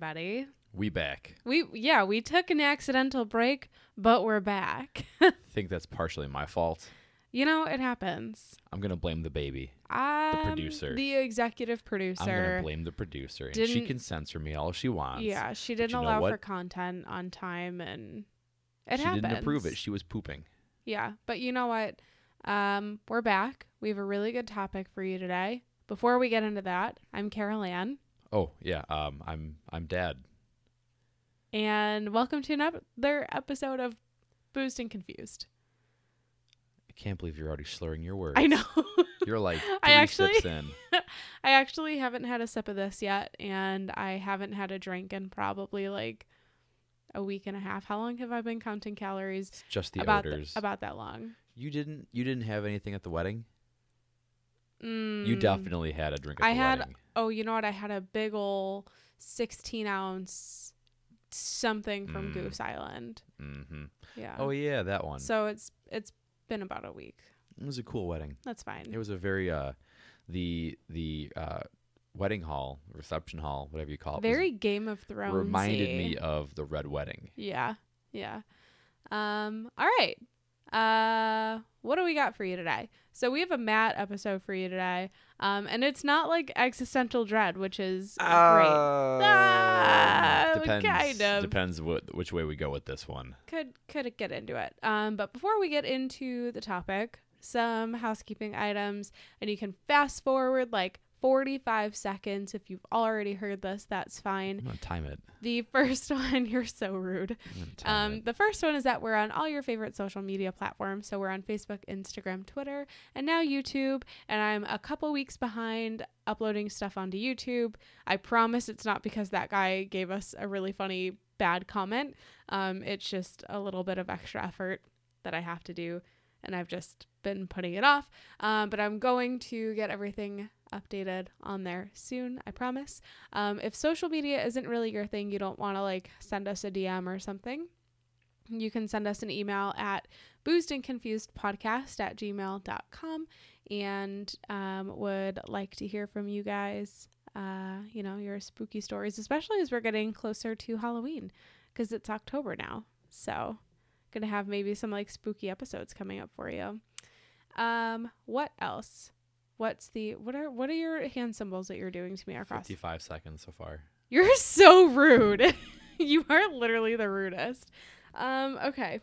Everybody. We back. We yeah, we took an accidental break, but we're back. I think that's partially my fault. you know, it happens. I'm gonna blame the baby. I'm producer. the executive producer. I'm gonna blame the producer, and she can censor me all she wants. Yeah, she didn't allow for content on time, and it happened. she happens. didn't approve it. She was pooping. Yeah, but you know what? Um, we're back. We have a really good topic for you today. Before we get into that, I'm Carol Ann, Oh yeah. Um, I'm I'm dad. and welcome to another episode of Boozed and Confused. I can't believe you're already slurring your words. I know. You're like three I actually- sips in. I actually haven't had a sip of this yet, and I haven't had a drink in probably like a week and a half. How long have I been counting calories? It's just the about th- about that long. you didn't you didn't have anything at the wedding. Mm, You definitely had a drink I had- wedding. Oh, you know what? I had a big ol' sixteen ounce something from Mm. Goose Island. Mm-hmm. Yeah. Oh yeah, that one. So it's it's been about a week. it was a cool wedding. That's fine. It was a very uh, the the uh, wedding hall, reception hall, whatever you call it. Very Game of Thrones. reminded me of the red wedding. Yeah. Yeah. Um, all right. Uh what do we got for you today? So we have a Matt episode for you today. Um and it's not like existential dread, which is great. Ah, depends. kind of. Depends what which way we go with this one. Could could get into it. Um but before we get into the topic, some housekeeping items and you can fast forward like 45 seconds if you've already heard this, that's fine. I'm gonna time it. The first one, you're so rude. I'm gonna time Um, it. the first one is that we're on all your favorite social media platforms. So we're on Facebook, Instagram, Twitter, and now YouTube. And I'm a couple weeks behind uploading stuff onto YouTube. I promise it's not because that guy gave us a really funny bad comment. Um, it's just a little bit of extra effort that I have to do. And I've just been putting it off. Um, but I'm going to get everything updated on there soon, I promise. Um, if social media isn't really your thing, you don't want to like send us a DM or something, you can send us an email at boozedandconfusedpodcast at gmail.com and um, would like to hear from you guys, uh, you know, your spooky stories, especially as we're getting closer to Halloween because it's October now. So, gonna have maybe some like spooky episodes coming up for you. Um, what else? What's the what are what are your hand symbols that you're doing to me across? 55 seconds so far. You're so rude. you are literally the rudest. Um, okay.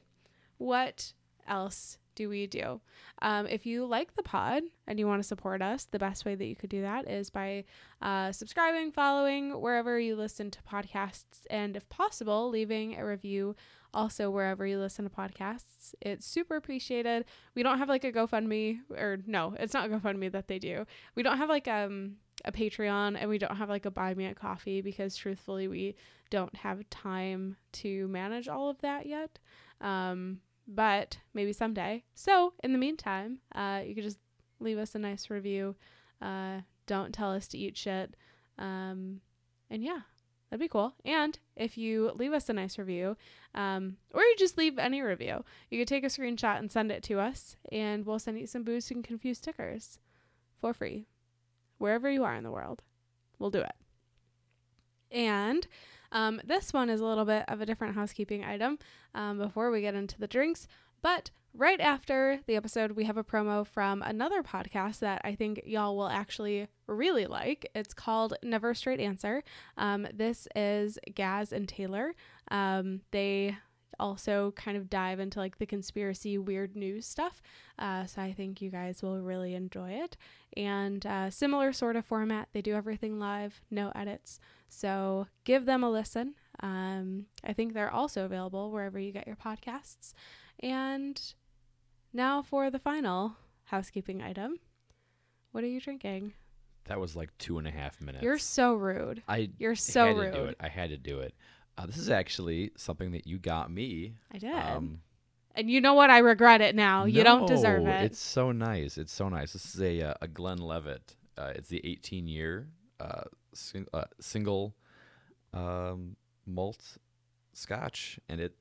What else do we do? Um, if you like the pod and you want to support us, the best way that you could do that is by uh, subscribing, following wherever you listen to podcasts, and if possible, leaving a review also wherever you listen to podcasts. It's super appreciated. We don't have like a GoFundMe, or no, it's not GoFundMe that they do. We don't have like um a Patreon and we don't have like a buy me a coffee because truthfully we don't have time to manage all of that yet. Um, but maybe someday. So in the meantime, uh, you could just leave us a nice review. Uh, don't tell us to eat shit. Um, and yeah, that'd be cool. And if you leave us a nice review, um, or you just leave any review, you could take a screenshot and send it to us, and we'll send you some booze and confused stickers for free wherever you are in the world. We'll do it. And um, this one is a little bit of a different housekeeping item um, before we get into the drinks. But right after the episode, we have a promo from another podcast that I think y'all will actually really like. It's called Never Straight Answer. Um, this is Gaz and Taylor. Um, they also kind of dive into like the conspiracy weird news stuff. Uh, so I think you guys will really enjoy it. And uh, similar sort of format. They do everything live, no edits. So give them a listen. Um, I think they're also available wherever you get your podcasts. And now for the final housekeeping item. What are you drinking? That was like two and a half minutes. You're so rude. I You're so had rude. to do it. I had to do it. Uh, this is actually something that you got me. I did. Um, and you know what? I regret it now. You don't deserve it. It's so nice. It's so nice. This is a uh, a Glenlivet. Uh, it's the 18 year uh, sing, uh, single um, malt Scotch, and it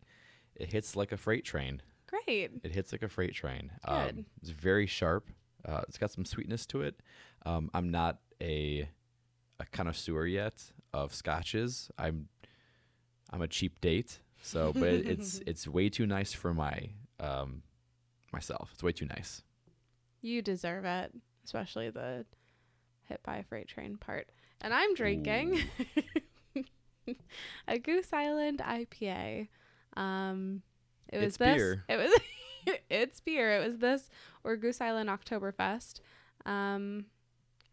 it hits like a freight train. Great. It hits like a freight train. Good. Um, it's very sharp. Uh, it's got some sweetness to it. Um, I'm not a a connoisseur yet of scotches. I'm I'm a cheap date. So, but it, it's it's way too nice for my um myself. It's way too nice. You deserve it, especially the hit by a freight train part. And I'm drinking a Goose Island IPA. Um, it was It's this. beer. It was. it's beer. It was this or Goose Island Oktoberfest. Um,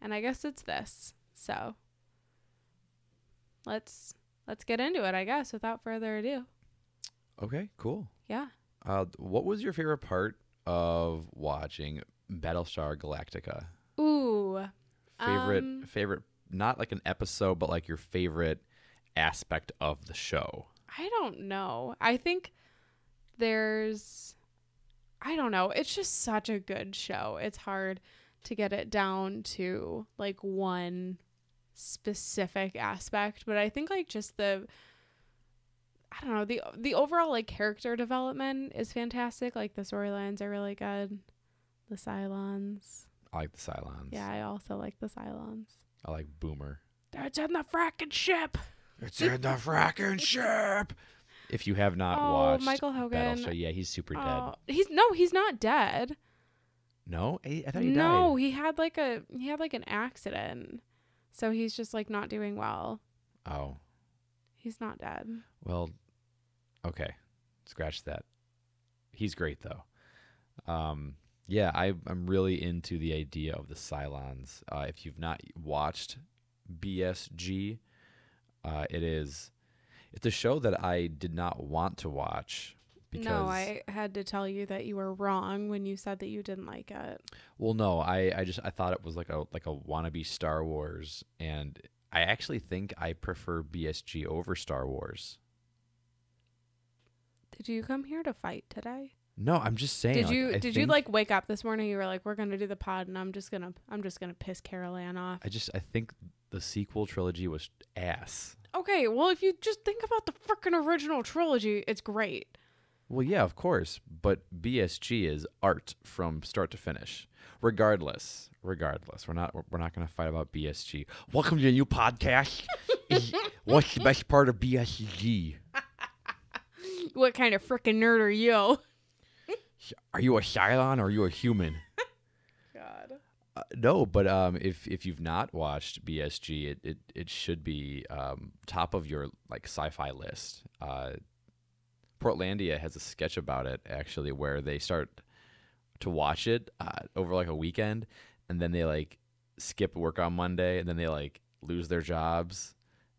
and I guess it's this. So let's let's get into it. I guess without further ado. Okay, cool. Yeah. Uh, what was your favorite part of watching Battlestar Galactica? Ooh. Favorite Um, favorite not like an episode, but like your favorite aspect of the show. I don't know. I think there's I don't know. It's just such a good show. It's hard to get it down to like one specific aspect, but I think like just the I don't know, the the overall like character development is fantastic. Like the storylines are really good. The Cylons. I like the Cylons. Yeah, I also like the Cylons. I like Boomer. That's in the fracking ship. It's in the fracking ship. If you have not oh, watched Michael Hogan. Battlestar, yeah, he's super dead. Oh, he's no, he's not dead. No, I, I thought he no, died. he had like a he had like an accident. So he's just like not doing well. Oh, He's not dead. well, okay, scratch that. He's great though. Um, yeah, I, I'm really into the idea of the Cylons. Uh, if you've not watched BSG, uh, it is it's a show that I did not want to watch because no, I had to tell you that you were wrong when you said that you didn't like it. Well, no, I, I just I thought it was like a like a wannabe Star Wars, and I actually think I prefer BSG over Star Wars. Did you come here to fight today? No, I'm just saying. Did like, you I did you like wake up this morning you were like we're going to do the pod and I'm just going to I'm just to piss Carol Ann off. I just I think the sequel trilogy was ass. Okay, well if you just think about the freaking original trilogy, it's great. Well, yeah, of course, but BSG is art from start to finish. Regardless, regardless, we're not we're not going to fight about BSG. Welcome to the new podcast. What's the best part of BSG? What kind of freaking nerd are you? Are you a Cylon or are you a human? God. Uh, no, but um, if if you've not watched BSG, it it, it should be um, top of your like sci-fi list. Uh, Portlandia has a sketch about it actually, where they start to watch it uh, over like a weekend, and then they like skip work on Monday, and then they like lose their jobs,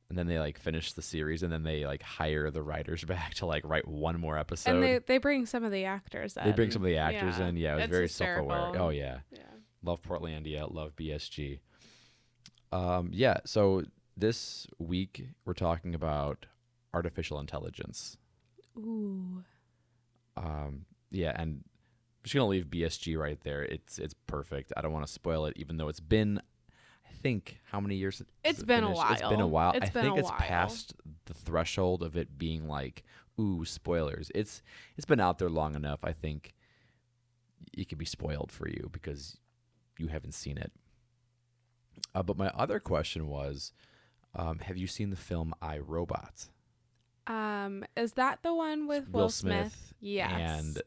and then they like finish the series, and then they like hire the writers back to like write one more episode. and they they bring some of the actors in. They bring some of the actors Yeah, in. Yeah, it was it's very self-aware. Oh yeah. Yeah. Love Portlandia, love BSG. Um, yeah, so this week we're talking about artificial intelligence. Ooh. Um, yeah, and I'm just gonna leave BSG right there. It's it's perfect. I don't want to spoil it, even though it's been, I think, how many years? It's it been a while. It's been a while. It's I think it's while. past the threshold of it being like, ooh, spoilers. It's it's been out there long enough. I think it could be spoiled for you because you haven't seen it. Uh, but my other question was, um, have you seen the film I Robot? Um, is that the one with Will, Smith? Yes. And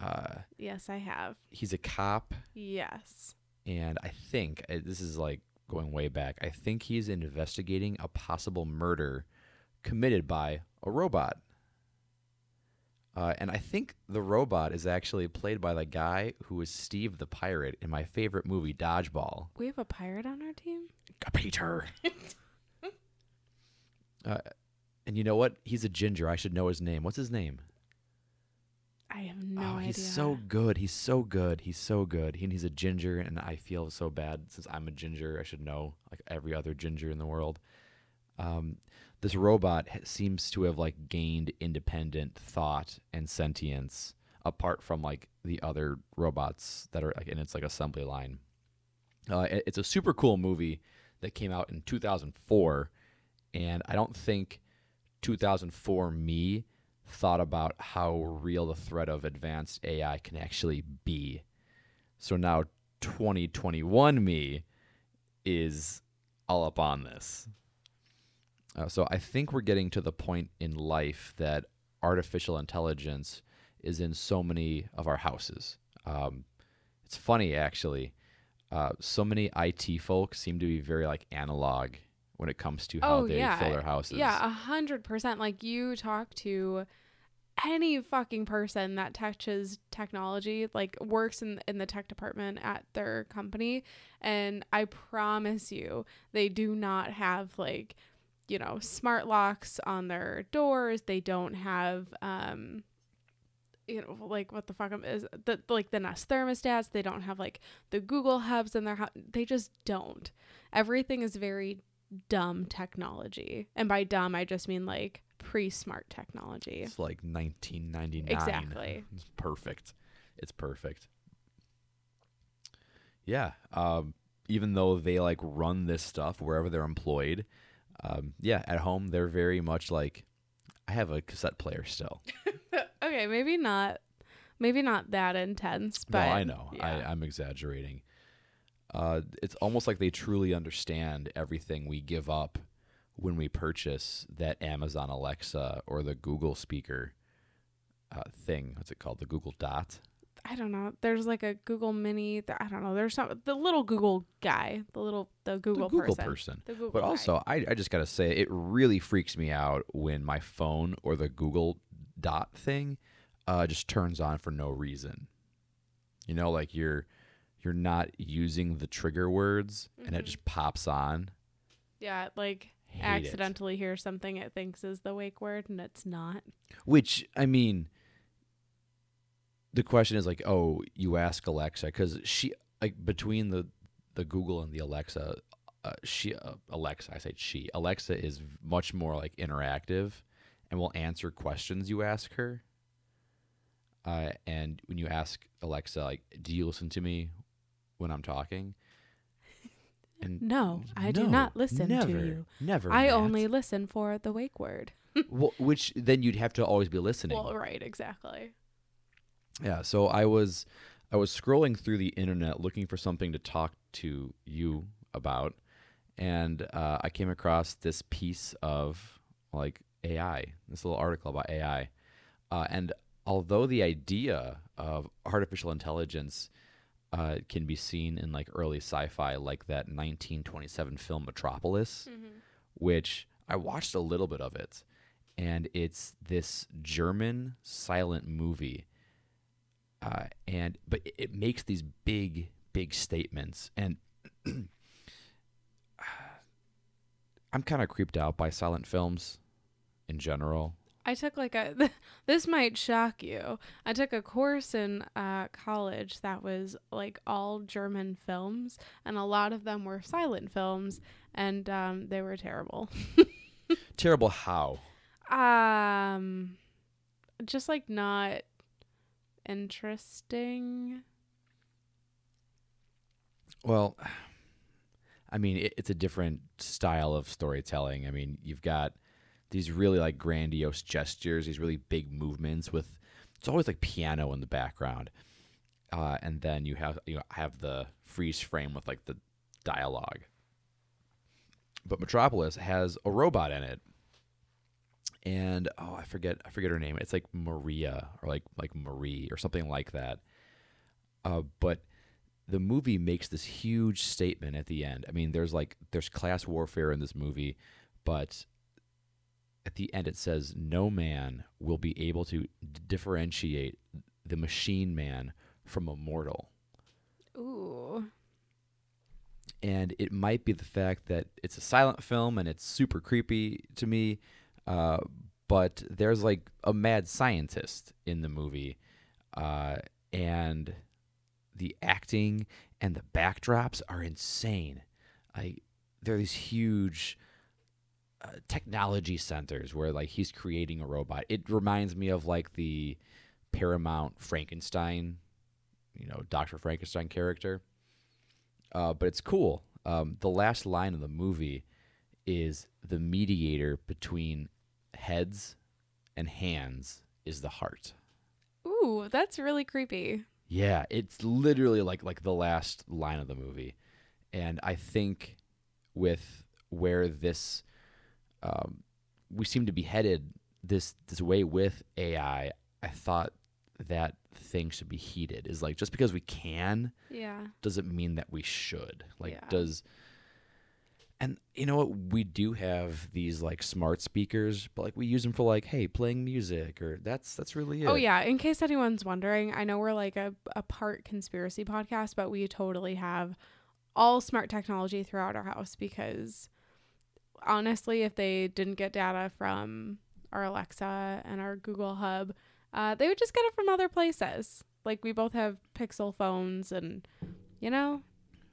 uh, yes, I have. he's a cop, Yes. and I think uh, this is like going way back. I think he's investigating a possible murder committed by a robot. Uh, and I think the robot is actually played by the guy who is Steve the Pirate in my favorite movie, Dodgeball. We have a pirate on our team. Peter. uh, and you know what? He's a ginger. I should know his name. What's his name? I have no oh, idea. he's so good. He's so good. He's so good. He, he's a ginger, and I feel so bad since I'm a ginger. I should know, like every other ginger in the world. Um, this robot seems to have like gained independent thought and sentience apart from like the other robots that are like in its like assembly line. Uh, it- it's a super cool movie that came out in 2004, and I don't think 2004 me thought about how real the threat of advanced AI can actually be. So now 2021 me is all up on this. Uh, so I think we're getting to the point in life that artificial intelligence is in so many of our houses. Um, it's funny actually. Uh, so many IT folks seem to be very like analog when it comes to how Oh, they yeah. fill their houses. Yeah, a hundred percent. Like you talk to any fucking person that touches technology, like works in in the tech department at their company, and I promise you, they do not have like, you know, smart locks on their doors. They don't have um you know, like what the fuck is the like the Nest thermostats. They don't have like the Google hubs in their house. They just don't. Everything is very dumb technology. And by dumb, I just mean like pre smart technology. It's like 1999. Exactly. It's perfect. It's perfect. Yeah. Um, even though they like run this stuff wherever they're employed, um, yeah, at home they're very much like, I have a cassette player still. okay, maybe not maybe not that intense, but no, I know. yeah. I, I'm exaggerating. Uh, it's almost like they truly understand everything we give up when we purchase that Amazon Alexa or the Google speaker uh, thing. What's it called? The Google Dot. I don't know. There's like a Google Mini. th- I don't know. There's some the little Google guy, the little the Google, the Google person. person. The Google But guy. also, I, I just gotta say, it really freaks me out when my phone or the Google Dot thing uh, just turns on for no reason. You know, like you're you're not using the trigger words, and it Mhm. just pops on. yeah, like Hate it. accidentally hear something it thinks is the wake word and it's not. Which I mean, the question is like, oh, you ask Alexa because she like between the the Google and the Alexa, uh, she uh, Alexa, I say she Alexa is much more like interactive, and will answer questions you ask her. Uh, and when you ask Alexa, like, do you listen to me when I'm talking? And No, I do not listen never, to you. Never. I Matt. only listen for the wake word. Well, which then you'd have to always be listening. Well, right, exactly. Yeah, so I was I was scrolling through the internet looking for something to talk to you about, and uh, I came across this piece of like AI, this little article about AI, uh, and although the idea of artificial intelligence uh, can be seen in like early sci-fi, like that 1927 film Metropolis, which I watched a little bit of it, and it's this German silent movie uh, and but it, it makes these big big statements and i'm kind of creeped out by silent films in general I took like a this might shock you. I took a course in uh, college that was like all German films, and a lot of them were silent films, and um, they were terrible. terrible how Um, just like not interesting. well i mean it, it's a different style of storytelling i mean you've got these really like grandiose gestures these really big movements with it's always like piano in the background. Uh, and then you have you know, have the freeze frame with like the dialogue. But metropolis has a robot in it. And oh i forget i forget her name. It's like maria or like like marie or something like that. Uh, but the movie makes this huge statement at the end. I mean there's like there's class warfare in this movie but at the end it says no man will be able to differentiate the machine man from a mortal Ooh. and it might be the fact that it's a silent film and it's super creepy to me uh, but there's like a mad scientist in the movie uh, and the acting and the backdrops are insane. I there are these huge uh, technology centers where like he's creating a robot. It reminds me of like the Paramount Frankenstein, you know, Doctor Frankenstein character. Uh, but it's cool. Um, the last line of the movie is the mediator between heads and hands is the heart. Ooh, that's really creepy. Yeah, it's literally like like the last line of the movie, and I think with where this um, we seem to be headed this this way with AI, I thought that thing should be heated. Is like just because we can Yeah. doesn't mean that we should. Like Yeah. does and you know what we do have these like smart speakers, but like we use them for like hey, playing music or that's that's really it. Oh yeah, in case anyone's wondering, I know we're like a, a part conspiracy podcast, but we totally have all smart technology throughout our house because honestly, if they didn't get data from our Alexa and our Google Hub, uh, they would just get it from other places. Like we both have Pixel phones, and you know,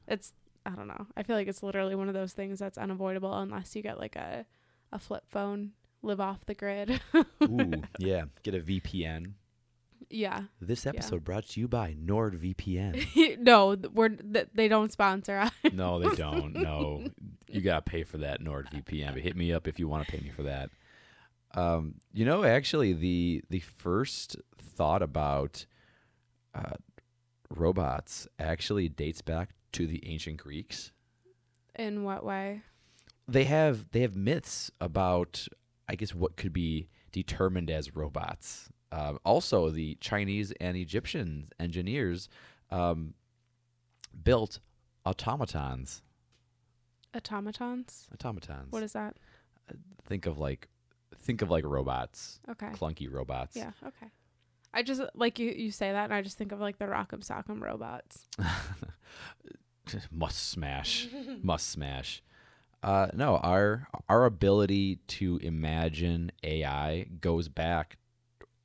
it's I don't know. I feel like it's literally one of those things that's unavoidable unless you get like a a flip phone, live off the grid. Ooh, yeah, get a VPN. Yeah. This episode brought to you by NordVPN. no, we're th- they don't sponsor us. no, they don't. No, you gotta pay for that NordVPN. But hit me up if you want to pay me for that. Um, you know, actually, the the first thought about uh, robots actually dates back to the ancient Greeks. In what way? They have they have myths about, I guess, what could be determined as robots. Um, also, the Chinese and Egyptian engineers um, built automatons. Automatons. Automatons. What is that? think of like think of like robots, Okay. clunky robots. Yeah. Okay. I just like you. You say that, and I just think of like the Rock'em Sock'em robots. must smash, must smash. Uh, no, our our ability to imagine AI goes back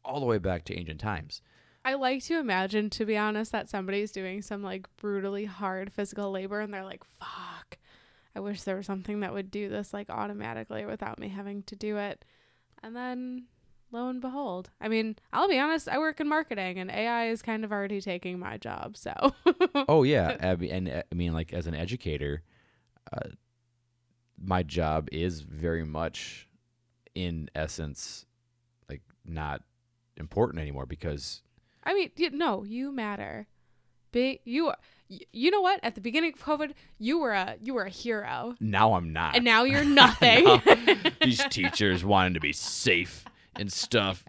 all the way back to ancient times. I like to imagine, to be honest, that somebody's doing some like brutally hard physical labor, and they're like, "Fuck, I wish there was something that would do this like automatically without me having to do it." And then, lo and behold, I mean, I'll be honest, I work in marketing, and AI is kind of already taking my job. So, Oh yeah, mean, and uh, I mean, like as an educator, uh, my job is very much, in essence, like not important anymore because I mean, y- no, you matter. Be you. You know what? At the beginning of COVID, you were a you were a hero, now I'm not. and now you're nothing. Now, these teachers wanting to be safe and stuff.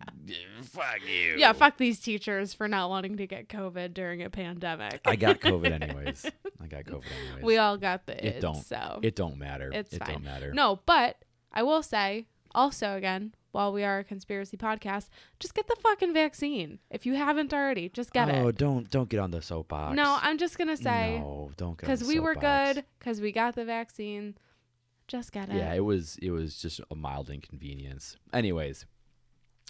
Fuck you. yeah, fuck these teachers for not wanting to get COVID during a pandemic. I got COVID anyways. I got COVID anyways. we all got the It id, don't- so it don't matter. It's it fine. don't matter. no. But I will say also again, while we are a conspiracy podcast, just get the fucking vaccine if you haven't already. Just get oh, it. don't don't get on the soapbox. No, I'm just gonna say no, don't get because we were good because we got the vaccine. Just get it. Yeah, it was it was just a mild inconvenience. Anyways,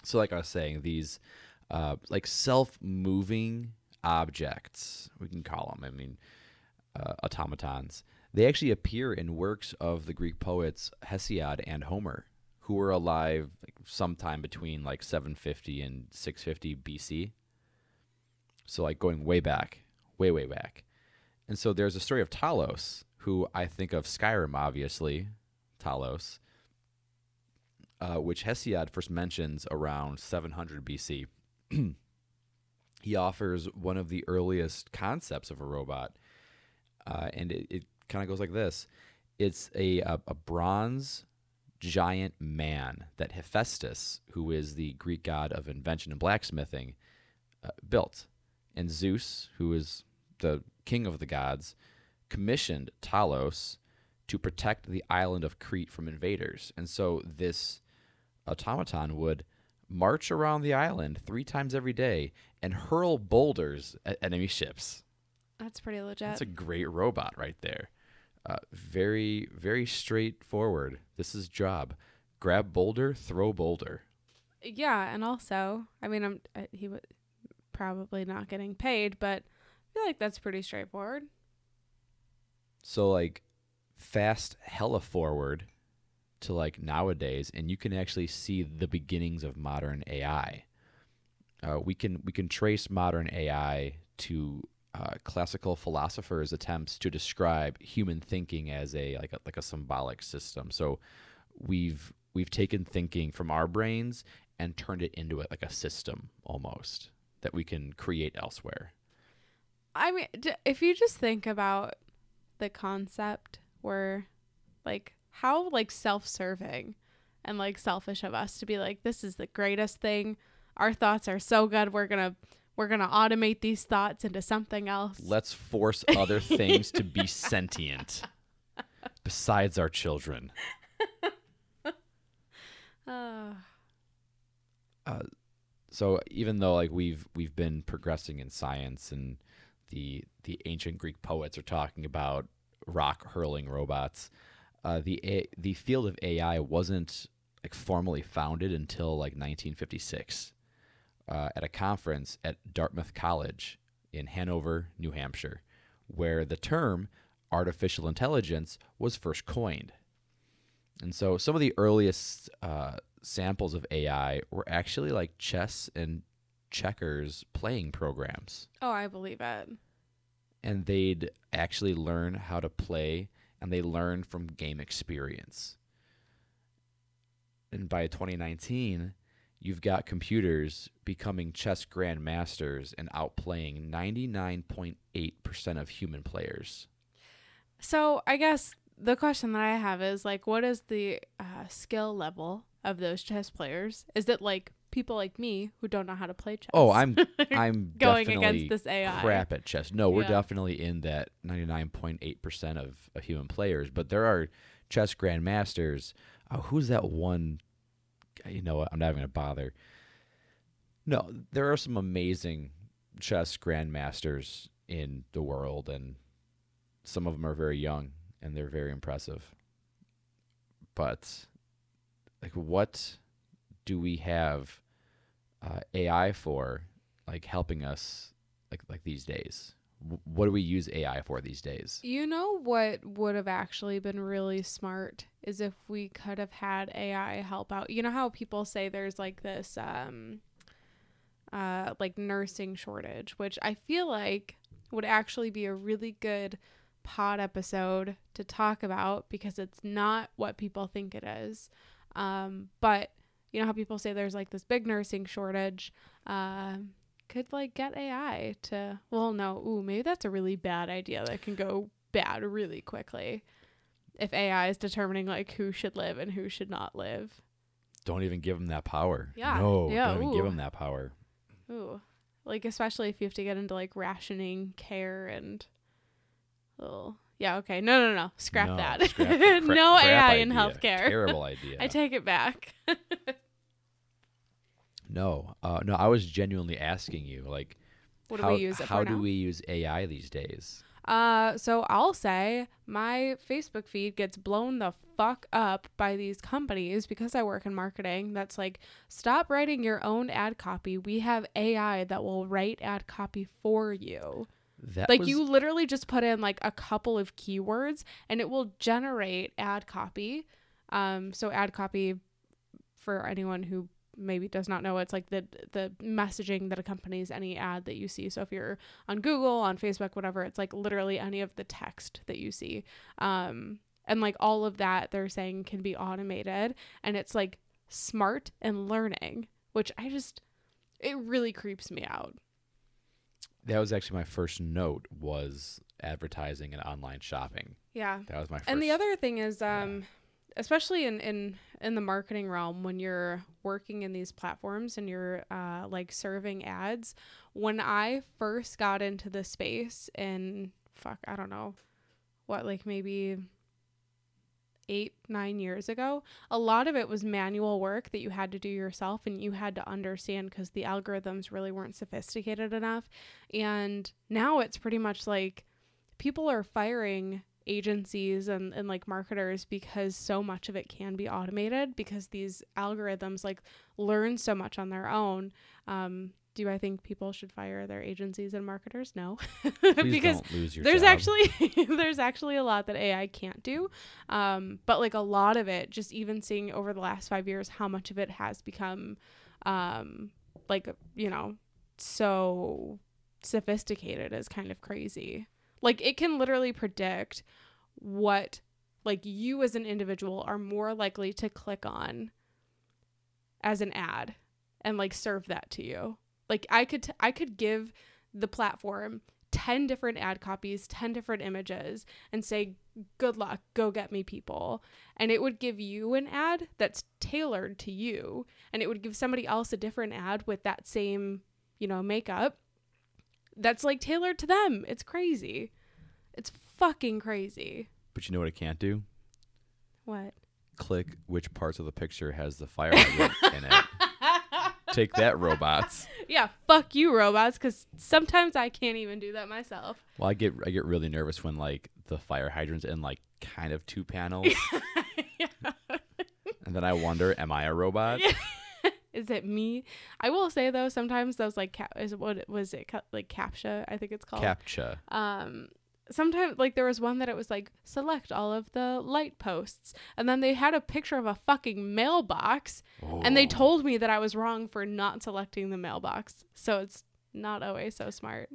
so like I was saying, these uh, like self-moving objects, we can call them. I mean, uh, automatons. They actually appear in works of the Greek poets Hesiod and Homer, who were alive like, sometime between like 750 and 650 BC. So like going way back, way way back. And so there's a story of Talos, who I think of Skyrim, obviously, Talos, uh, which Hesiod first mentions around 700 BC. he offers one of the earliest concepts of a robot, uh, and it, it kind of goes like this: It's a, a a bronze giant man that Hephaestus, who is the Greek god of invention and blacksmithing, uh, built, and Zeus, who is the king of the gods, commissioned Talos to protect the island of Crete from invaders. And so this automaton would march around the island three times every day and hurl boulders at enemy ships. That's pretty legit. That's a great robot right there. Uh, very, very straightforward. This is job. Grab boulder, throw boulder. yeah, and also, I mean, I'm uh, he was probably not getting paid, but I feel like that's pretty straightforward. So like fast hella forward to like nowadays and you can actually see the beginnings of modern AI. Uh, we can we can trace modern AI to uh, classical philosophers' attempts to describe human thinking as a like a like a symbolic system. So we've we've taken thinking from our brains and turned it into it like a system almost that we can create elsewhere. I mean, if you just think about the concept where like how like self-serving and like selfish of us to be like this is the greatest thing. Our thoughts are so good. We're to we're going to automate these thoughts into something else. Let's force other things to be sentient besides our children. Uh, Uh, so even though like we've we've been progressing in science and the the ancient Greek poets are talking about rock hurling robots, uh, the a- the field of AI wasn't like formally founded until like 1956 uh, at a conference at Dartmouth College in Hanover, New Hampshire, where the term artificial intelligence was first coined. And so some of the earliest uh, samples of AI were actually like chess and checkers playing programs. oh, I believe it. And they'd actually learn how to play and they learn from game experience. And by 2019, you've got computers becoming chess grandmasters and outplaying 99.8% of human players. So I guess the question that I have is like, what is the uh, skill level of those chess players? Is it like people like me who don't know how to play chess? Oh, I'm I'm going against this AI. crap at chess. No, we're Yeah. definitely in that 99.8% of, of human players, but there are chess grandmasters. Oh, who's that one? You know what? I'm not even going to bother. No, there are some amazing chess grandmasters in the world, and some of them are very young and they're very impressive. But, like, what do we have uh, AI for, like helping us, like like these days? What do we use AI for these days? You know what would have actually been really smart is if we could have had AI help out. You know how people say there's like this um uh like nursing shortage, which I feel like would actually be a really good pod episode to talk about because it's not what people think it is. Um but you know how people say there's like this big nursing shortage. Um could like get AI to well no ooh maybe that's a really bad idea that can go bad really quickly if AI is determining like who should live and who should not live. Don't even give them that power. Yeah, No, yeah, don't even give them that power. Ooh. Like especially if you have to get into like rationing care and oh yeah, okay. No no no. Scrap No, that. scrap cra- no AI in healthcare. Terrible idea. I take it back. no, uh, no. I was genuinely asking you, like, what do how we use it how do now? we use AI these days? Uh, so I'll say my Facebook feed gets blown the fuck up by these companies because I work in marketing. That's like, stop writing your own ad copy. We have AI that will write ad copy for you. That like was, you literally just put in like a couple of keywords and it will generate ad copy. Um, so ad copy for anyone who maybe does not know, it's like the the messaging that accompanies any ad that you see. So if you're on Google, on Facebook, whatever, it's like literally any of the text that you see. Um, and like all of that they're saying can be automated and it's like smart and learning, which I just it really creeps me out. that was actually my first note was advertising and online shopping. Yeah. That was my first. And the other thing is, yeah. Especially in, in in the marketing realm, when you're working in these platforms and you're uh, like serving ads, when I first got into the space and fuck, I don't know, what like maybe eight nine years ago a lot of it was manual work that you had to do yourself and you had to understand because the algorithms really weren't sophisticated enough. And now it's pretty much like people are firing agencies and, and like marketers because so much of it can be automated because these algorithms like learn so much on their own um, do I think people should fire their agencies and marketers? No, because don't lose your there's job. actually there's actually a lot that AI can't do. Um, but like a lot of it, just even seeing over the last five years how much of it has become, um, like you know, so sophisticated is kind of crazy. Like it can literally predict what like you as an individual are more likely to click on as an ad and like serve that to you. Like I could t- I could give the platform 10 different ad copies, 10 different images and say good luck, go get me people. And it would give you an ad that's tailored to you and it would give somebody else a different ad with that same, you know, makeup that's like tailored to them. It's crazy. It's fucking crazy. But you know what it can't do? What? Click which parts of the picture has the fire hydrant in it. Take that, robots. Yeah, fuck you, robots, because sometimes I can't even do that myself. Well, I get I get really nervous when like the fire hydrant's in like kind of two panels, yeah. and then I wonder, am I a robot? Is it me? I will say though, sometimes those like is what was it ca- like captcha? I think it's called. Captcha. um sometimes like there was one that it was like select all of the light posts and then they had a picture of a fucking mailbox and they Oh. told me that i was wrong for not selecting the mailbox so it's not always so smart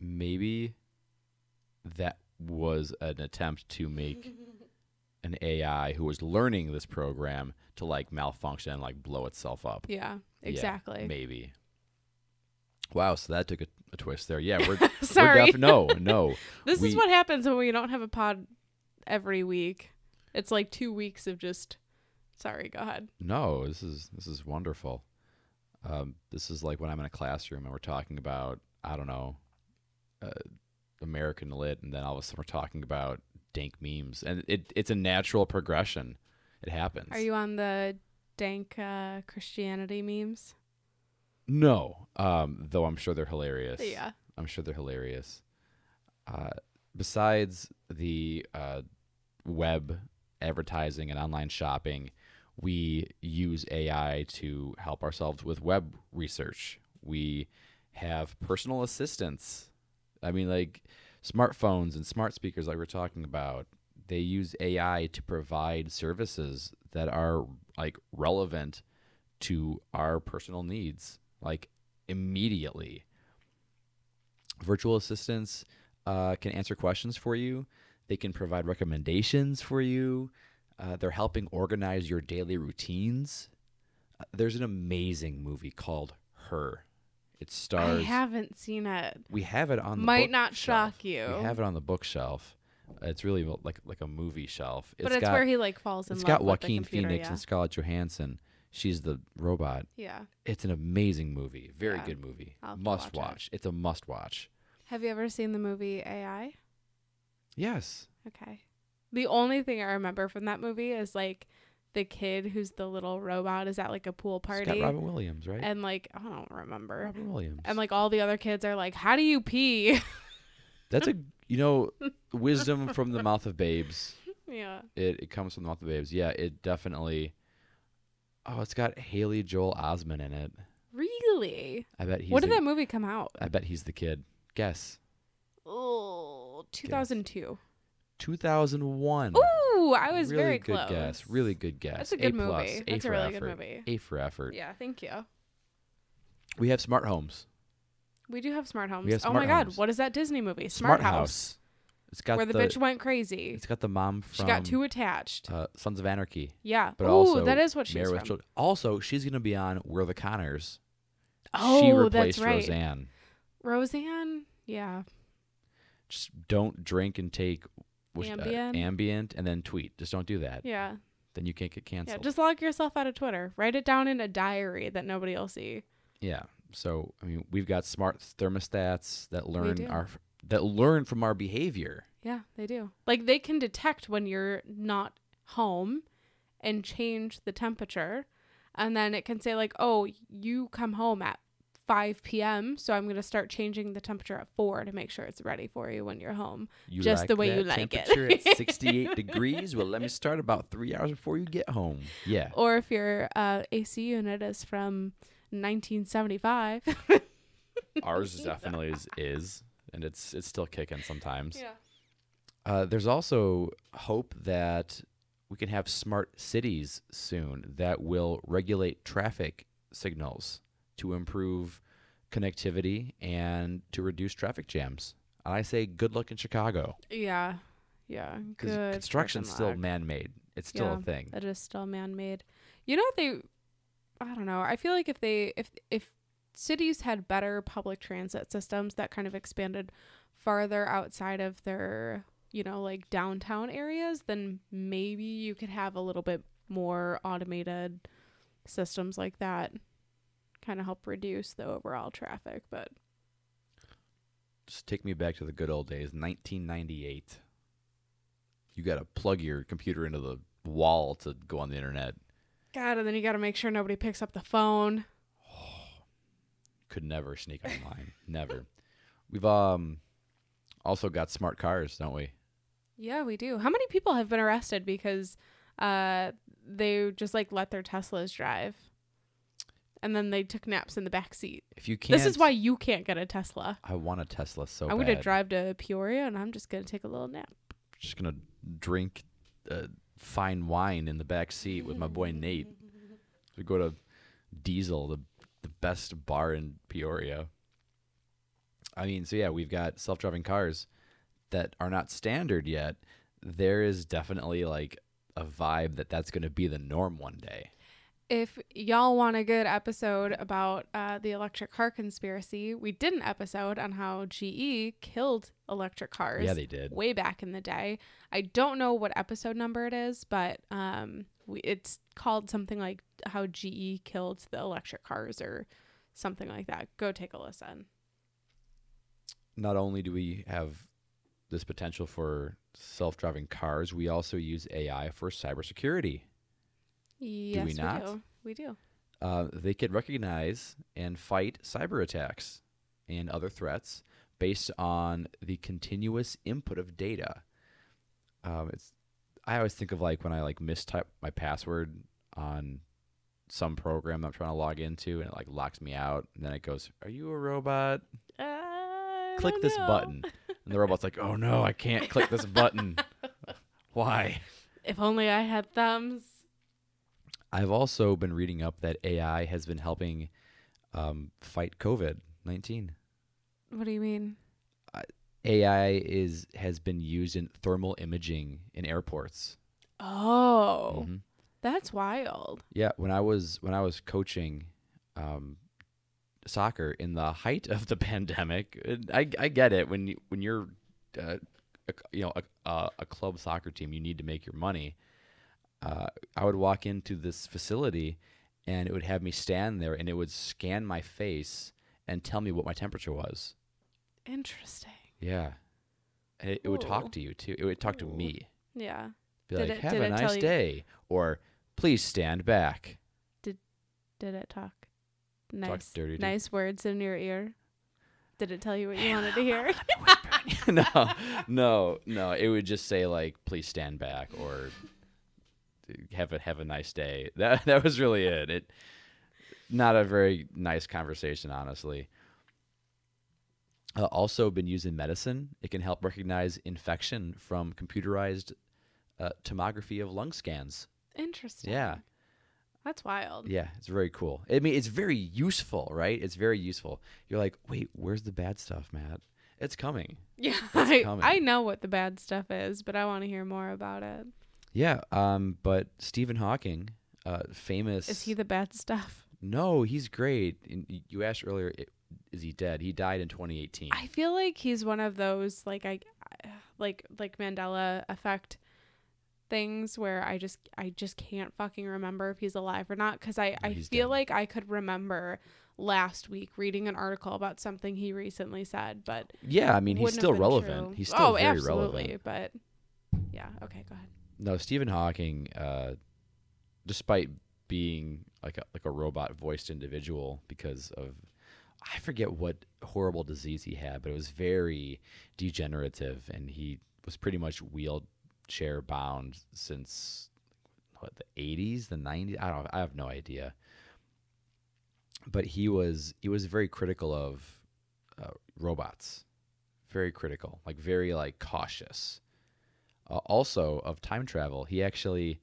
maybe that was an attempt to make an AI who was learning this program to like malfunction and like blow itself up. yeah Yeah, exactly Maybe. Wow, so that took a, a twist there. Yeah, we're, sorry we're def- no, no. this is what happens when we don't have a pod every week it's like two weeks of just sorry go ahead No, this is this is wonderful. Um, this is like when I'm in a classroom and we're talking about I don't know, uh, American lit, and then all of a sudden we're talking about dank memes, and it it's a natural progression. It happens. are you on the dank uh, christianity memes No, um, though I'm sure they're hilarious. yeah I'm sure they're hilarious. Uh, besides the uh, web advertising and online shopping, we use AI to help ourselves with web research. We have personal assistants. I mean, like smartphones and smart speakers, like we're talking about, they use AI to provide services that are like relevant to our personal needs, like immediately virtual assistants uh, can answer questions for you. They can provide recommendations for you. Uh, they're helping organize your daily routines. Uh, there's an amazing movie called Her. It stars. i haven't seen it we have it on the might not shock you We have it on the bookshelf. It's really like like a movie shelf. but it's got, where he like falls in it's love got with Joaquin computer, Phoenix yeah. and Scarlett Johansson. She's the robot. yeah It's an amazing movie. Very Yeah. good movie. I'll Must watch it. watch. It's a must watch. have you ever seen the movie ai Yes. okay the only thing i remember from that movie is like the kid who's the little robot is at like a pool It's party got Robin Williams, right? and like i don't remember Robin Williams. and like all the other kids are like how do you pee That's a you know wisdom from the mouth of babes. yeah It it comes from the mouth of babes. Yeah, it definitely. Oh, it's got Haley Joel Osment in it. really I bet he's. when did the, that movie come out I bet he's the kid. Guess. oh 2002 Two thousand one. Ooh, I was really very good close. guess. Really good guess. That's a good plus. movie. A That's a for really effort. good movie. A for effort. Yeah, thank you. We have smart homes. We do have smart homes. Have oh my smart god, what is that Disney movie? Smart, House, It's got where the, the, bitch went crazy. It's got the mom from She got too attached. uh, Sons of Anarchy. yeah. But Ooh, also that is what she's from. Children. Also, she's gonna be on We're the Conners. she Oh, replaced that's right. Roseanne. Roseanne. Yeah. Just don't drink and take what's- uh, Ambien and then tweet. Just don't do that. Yeah. Then you can't get canceled. Yeah. Just log yourself out of Twitter. Write it down in a diary that nobody will see. yeah. So I mean, we've got smart thermostats that learn our that learn from our behavior. Yeah, they do. Like they can detect when you're not home and change the temperature. And then it can say like, "Oh, you come home at 5 p.m., so I'm going to start changing the temperature at 4 to make sure it's ready for you when you're home." You Just like the way you like it. temperature at 68 degrees. Well, let me start about three hours before you get home. Yeah. Or if your uh, AC unit is from 1975. Ours definitely is, is, and it's it's still kicking sometimes. yeah. Uh, there's also hope that we can have smart cities soon that will regulate traffic signals to improve connectivity and to reduce traffic jams. And I say good luck in Chicago Yeah. Yeah. because construction's still luck. man-made. It's still Yeah. a thing. It is still man-made. You know what they I don't know. I feel like if they if if cities had better public transit systems that kind of expanded farther outside of their, you know, like downtown areas, then maybe you could have a little bit more automated systems like that kind of help reduce the overall traffic, but Just take me back to the good old days, 1998. You got to plug your computer into the wall to go on the internet. god, and then you got to make sure nobody picks up the phone. Could never sneak online. never. We've um also got smart cars, don't we? Yeah, we do. How many people have been arrested because uh they just like let their Teslas drive? And then they took naps in the back seat. If you can't This is why you can't get a Tesla. I want a Tesla so I'm bad. going to drive to Peoria and I'm just going to take a little nap. Just gonna drink uh, fine wine in the back seat with my boy Nate. We go to Diesel, the the best bar in Peoria. I mean, so yeah, we've got self-driving cars that are not standard yet. There is definitely like a vibe that that's going to be the norm one day. If y'all want a good episode about uh, the electric car conspiracy, we did an episode on how GE killed electric cars. Yeah, they did. way back in the day. I don't know what episode number it is, but um, we, it's called something like how GE killed the electric cars or something like that. Go take a listen. Not only do we have this potential for self-driving cars, we also use AI for cybersecurity. Yes, we, not? do. We do. uh, they can recognize and fight cyber attacks and other threats based on the continuous input of data. Um, it's I always think of like when I like mistype my password on some program I'm trying to log into and it like locks me out and then it goes, "Are you a robot? I Click this know. button." And the robot's like, "Oh no, I can't click this button. Why?" If only I had thumbs. I've also been reading up that AI has been helping um, fight COVID nineteen. What do you mean? AI is has been used in thermal imaging in airports. Oh, Mhm. that's wild. Yeah, when I was when I was coaching um, soccer in the height of the pandemic, I I get it when you, when you're uh, a, you know a a club soccer team, you need to make your money. Uh, I would walk into this facility, and it would have me stand there, and it would scan my face and tell me what my temperature was. Interesting. Yeah, and it, it would talk to you too. It would talk to Ooh. me. Yeah. Be Did like, it- "Have did a it tell nice you- day," or "Please stand back." Did did it talk? Nice. dirty to- nice words in your ear. Did it tell you what you wanted to hear? no, no, no. It would just say like, "Please stand back," or "Have a have a nice day." That that was really it. It not a very nice conversation, honestly. Uh, also, been used in medicine. It can help recognize infection from computerized uh, tomography of lung scans. Interesting. Yeah. That's wild. Yeah, it's very cool. I mean, it's very useful, right? It's very useful. You're like, wait, where's the bad stuff, Matt? It's coming. Yeah. It's I, coming. I know what the bad stuff is, but I want to hear more about it. Yeah, um, but Stephen Hawking, uh, famous. Is he the bad stuff? No, he's great. And you asked earlier, is he dead? He died in 2018. I feel like he's one of those like I like like Mandela effect things where I just I just can't fucking remember if he's alive or not cuz I No, I feel dead. like I could remember last week reading an article about something he recently said, but yeah, I mean, he's still relevant. true. He's still oh, very absolutely, relevant. but yeah, okay, go ahead. No, Stephen Hawking, uh, despite being like a like a robot voiced individual because of I forget what horrible disease he had, but it was very degenerative, and he was pretty much wheelchair bound since what the 80s, the 90s. I don't. I have no idea. but he was he was very critical of uh, robots, very critical, like very like cautious. Uh, also of time travel, he actually.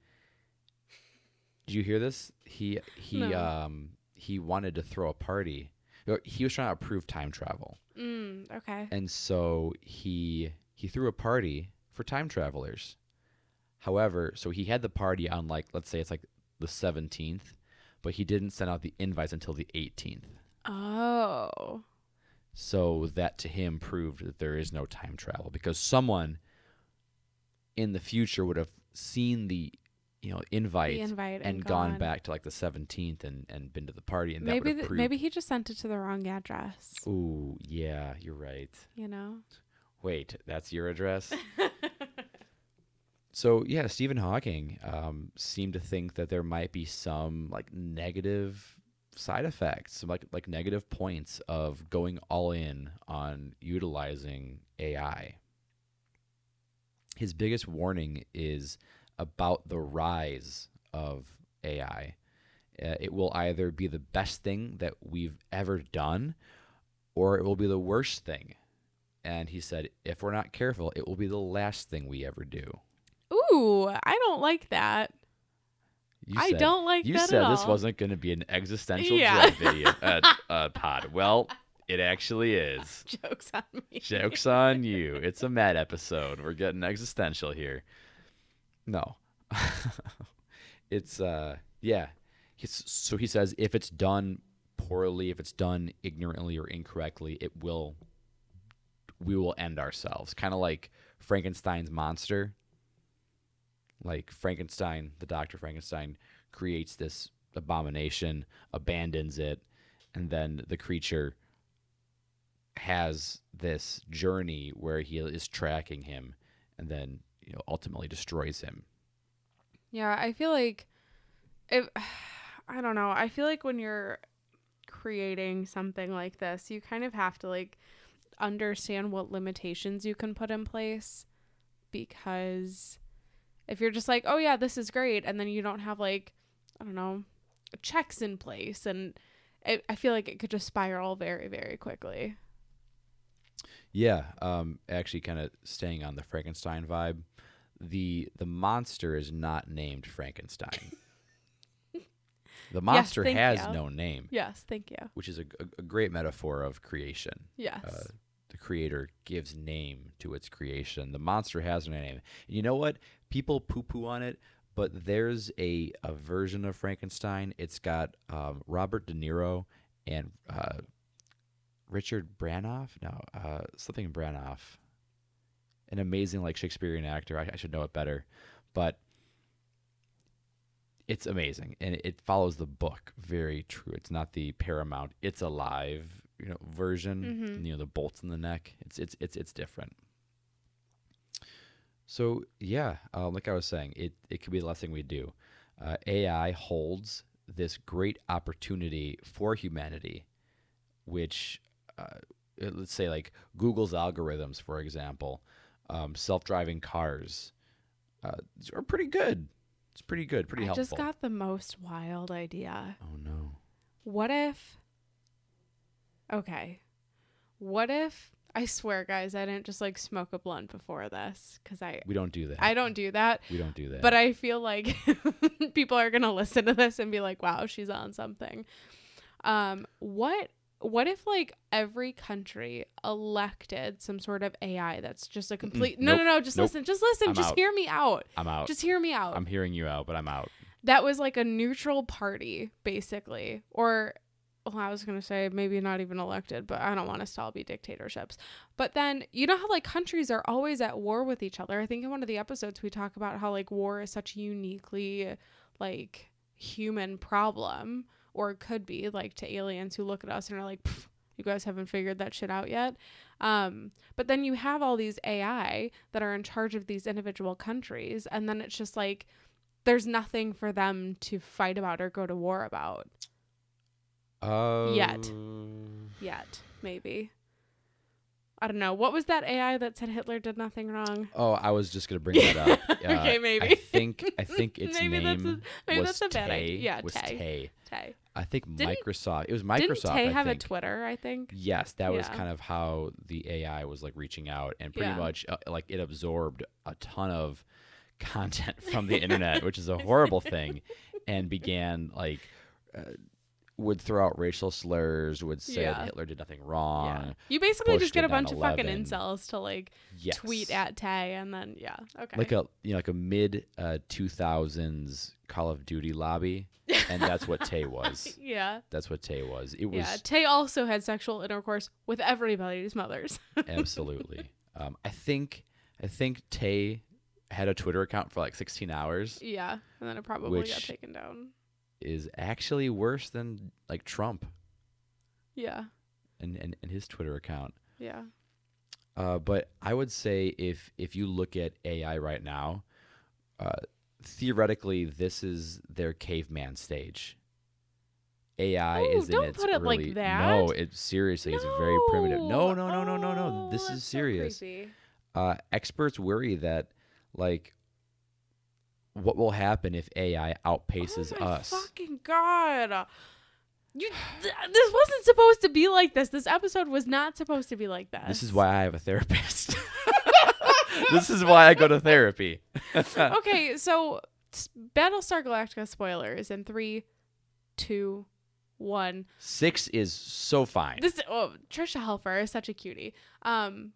Did you hear this? He he No. um he wanted to throw a party. He was trying to approve time travel, Mm, okay. and so he he threw a party for time travelers. However, so he had the party on like let's say it's like the seventeenth, but he didn't send out the invites until the eighteenth. Oh. So that to him proved that there is no time travel because someone in the future would have seen the you know invite, The invite and, and, gone, back to like the 17th and, and been to the party and Maybe have maybe he just sent it to the wrong address. Ooh, yeah, you're right. You know. Wait, that's your address? so yeah, Stephen Hawking um, seemed to think that there might be some like negative side effects, some like like negative points of going all in on utilizing AI. His biggest warning is about the rise of AI. Uh, it will either be the best thing that we've ever done, or it will be the worst thing. And he said, if we're not careful, it will be the last thing we ever do. Ooh, I don't like that. You I said- don't like You that said at this wasn't going to be an existential Yeah. dread video uh, uh, pod. Well, it actually is. Jokes on me. Jokes on you. It's a mad episode. We're getting existential here. No. it's uh yeah. He's, so he says if it's done poorly, if it's done ignorantly or incorrectly, it will we will end ourselves. Kind of like Frankenstein's monster. Like Frankenstein, the Dr. Frankenstein creates this abomination, abandons it, and then the creature has this journey where he is tracking him and then you know ultimately destroys him. Yeah, I feel like if I don't know, I feel like when you're creating something like this, you kind of have to like understand what limitations you can put in place because if you're just like, "Oh yeah, this is great," and then you don't have like I don't know, checks in place and it, I feel like it could just spiral very very quickly. Yeah, um actually kind of staying on the Frankenstein vibe. The the monster is not named Frankenstein. the monster thank has you. no name, Yes, thank you. which is a, a, a great metaphor of creation. Yes. uh, the creator gives name to its creation. The monster has no name. And you know what? People poo poo on it, but there's a, a version of Frankenstein. It's got um, Robert De Niro and uh, Richard Branoff. No, uh, something Branoff. An amazing like Shakespearean actor. I, I should know it better, but it's amazing and it follows the book very true. It's not the Paramount. It's alive, you know, version. Mhm. You know, the bolts in the neck. It's it's it's it's different. So yeah, um, like I was saying, it it could be the last thing we do. Uh, AI holds this great opportunity for humanity, which uh, uh, let's say like Google's algorithms, for example, um, self-driving cars uh, are pretty good. It's pretty good, pretty I helpful. I just got the most wild idea. oh no. What if Okay. What if I swear guys, I didn't just like smoke a blunt before this cuz I We don't do that. I don't do that, we don't do that. but I feel like people are going to listen to this and be like, "Wow, she's on something." Um what what if like every country elected some sort of AI that's just a complete No, Nope. no, no, just Nope. listen. Just listen. I'm just out. hear me out. I'm out. Just hear me out. I'm hearing you out, but I'm out. that was like a neutral party basically or well, I was gonna say maybe not even elected, but I don't want us to all be dictatorships. But then you know how like countries are always at war with each other. I think in one of the episodes we talk about how like war is such a uniquely like human problem, or it could be like to aliens who look at us and are like, "You guys haven't figured that shit out yet." Um, but then you have all these AI that are in charge of these individual countries, and then it's just like there's nothing for them to fight about or go to war about Uh, Yet. yet, maybe. I don't know. What was that AI that said Hitler did nothing wrong? Oh, I was just gonna bring that up. Okay, Uh, maybe. I think I think its Maybe that's name a- maybe was that's a bad Tay. idea. Yeah, was Tay. Tay. Tay. I think Didn't- Microsoft. It was Microsoft. Didn't Tay have a Twitter? I think. Yes, that was kind of how the AI was like reaching out, and pretty Yeah. much uh, like it absorbed a ton of content from the internet, which is a horrible thing, and began like uh, would throw out racial slurs, would say Yeah. that Hitler did nothing wrong. Yeah. You basically Bush just get a bunch of fucking incels to like Yes. tweet at Tay, and then yeah, okay. like a you know like a mid uh, 2000s Call of Duty lobby, and that's what Tay was. yeah. That's what Tay was. It was Yeah, Tay also had sexual intercourse with everybody's mothers. absolutely. Um, I think I think Tay had a Twitter account for like 16 hours. yeah, and then it probably got taken down. Is actually worse than like Trump Yeah, and, and, and his Twitter account. yeah, Uh, but I would say if if you look at AI right now, uh, theoretically this is their caveman stage. AI Oh, is in don't its put it like early. that. No, it's seriously it's very primitive. No, no, no, no, no, no. Oh, This that's is serious. creepy. uh, experts worry that like what will happen if AI outpaces oh my us. Fucking god! You, th- this wasn't supposed to be like this. This episode was not supposed to be like this. This is why I have a therapist. this is why I go to therapy. okay, so Battlestar Galactica spoilers in three, two, one. Six is so fine. This oh, Tricia Helfer is such a cutie. Um,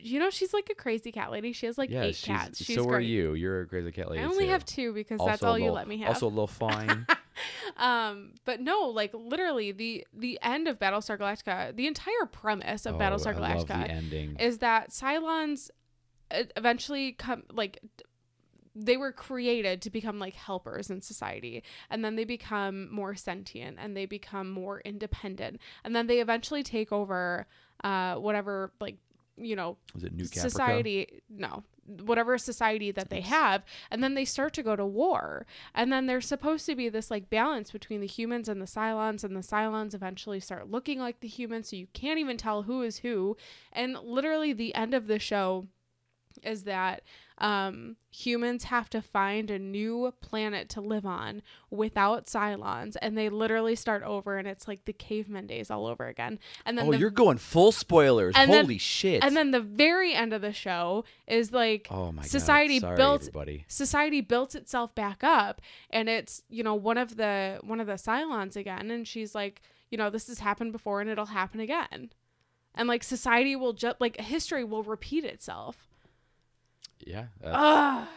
you know she's like a crazy cat lady. She has like yeah, eight she's, cats. She's so are you. You're a crazy cat lady. I only too. have two because Also that's all you let me have. Also a little fine. um, but no, like literally the the end of Battlestar Galactica, the entire premise of Oh, Battlestar I love the Galactica is that Cylons uh, eventually come like they were created to become like helpers in society and then they become more sentient and they become more independent and then they eventually take over uh whatever like you know Was it New Caprica? society no whatever society that they have. And then they start to go to war. And then there's supposed to be this like balance between the humans and the cylons and the cylons eventually start looking like the humans so you can't even tell who is who. And literally the end of the show is that um, humans have to find a new planet to live on without Cylons, and they literally start over, and it's like the caveman days all over again. And then Oh, the you're going full spoilers. and then- Holy shit. and then the very end of the show is like oh my society God. Sorry, built- everybody. society built itself back up and it's you know one of the one of the Cylons again and she's like you know this has happened before and it'll happen again and like society will just like history will repeat itself Yeah. that's- Ugh.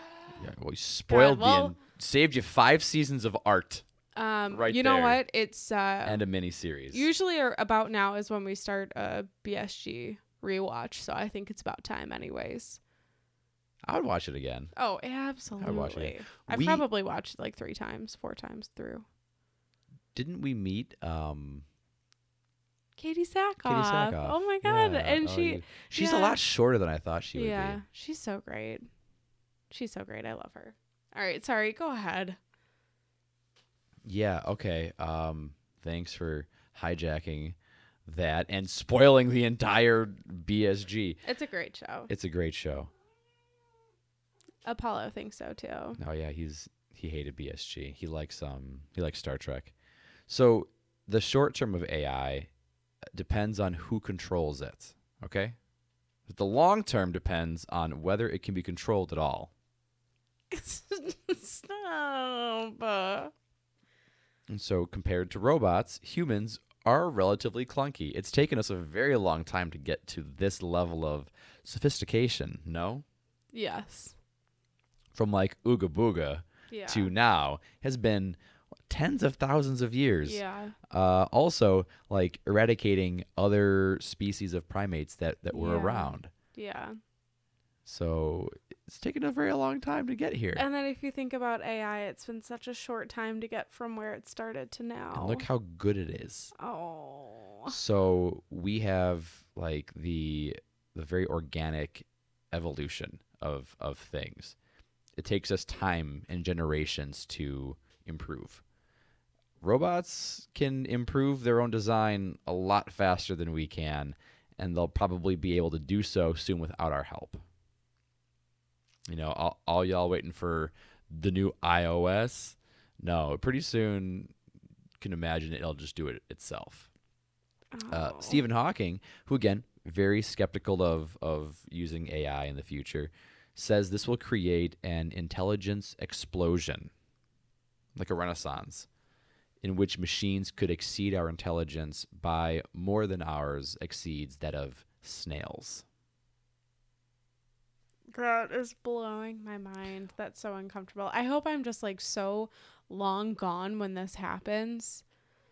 yeah. Well, you spoiled well- the en- saved you five seasons of art um Right you know there. what it's uh and a mini series. usually about now is when we start a BSG rewatch so I think it's about time anyways I would watch it again. oh absolutely watch it. I've We- probably watched it like three times four times through Didn't we meet um Katee Sackhoff. Katee Sackhoff? Oh my god! Yeah. And Oh, she, yeah. She's yeah. a lot shorter than I thought she would yeah, be. she's so great. She's so great. I love her. All right, sorry. Go ahead. Yeah, okay. Um thanks for hijacking that and spoiling the entire BSG. It's a great show. It's a great show. Apollo thinks so too. Oh yeah, he's he hated BSG. He likes um he likes Star Trek. So the short term of AI depends on who controls it. Okay? But the long term depends on whether it can be controlled at all. Stop. And so compared to robots, humans are relatively clunky. It's taken us a very long time to get to this level of sophistication, no? Yes. From like Ooga Booga Yeah. to now has been tens of thousands of years. Yeah. Uh, also, like eradicating other species of primates that, that were Yeah. around. Yeah. So it's taken a very long time to get here. And then if you think about AI, it's been such a short time to get from where it started to now. And look how good it is. Oh. So we have like the the very organic evolution of of things. It takes us time and generations to improve. Robots can improve their own design a lot faster than we can, and they'll probably be able to do so soon without our help. You know, all, all y'all waiting for the new iOS? No, pretty soon, can imagine it'll just do it itself. Uh, Oh. Stephen Hawking, who again very skeptical of of using AI in the future, says this will create an intelligence explosion, like a renaissance, in which machines could exceed our intelligence by more than ours exceeds that of snails. That is blowing my mind. That's so uncomfortable. I hope I'm just like so long gone when this happens.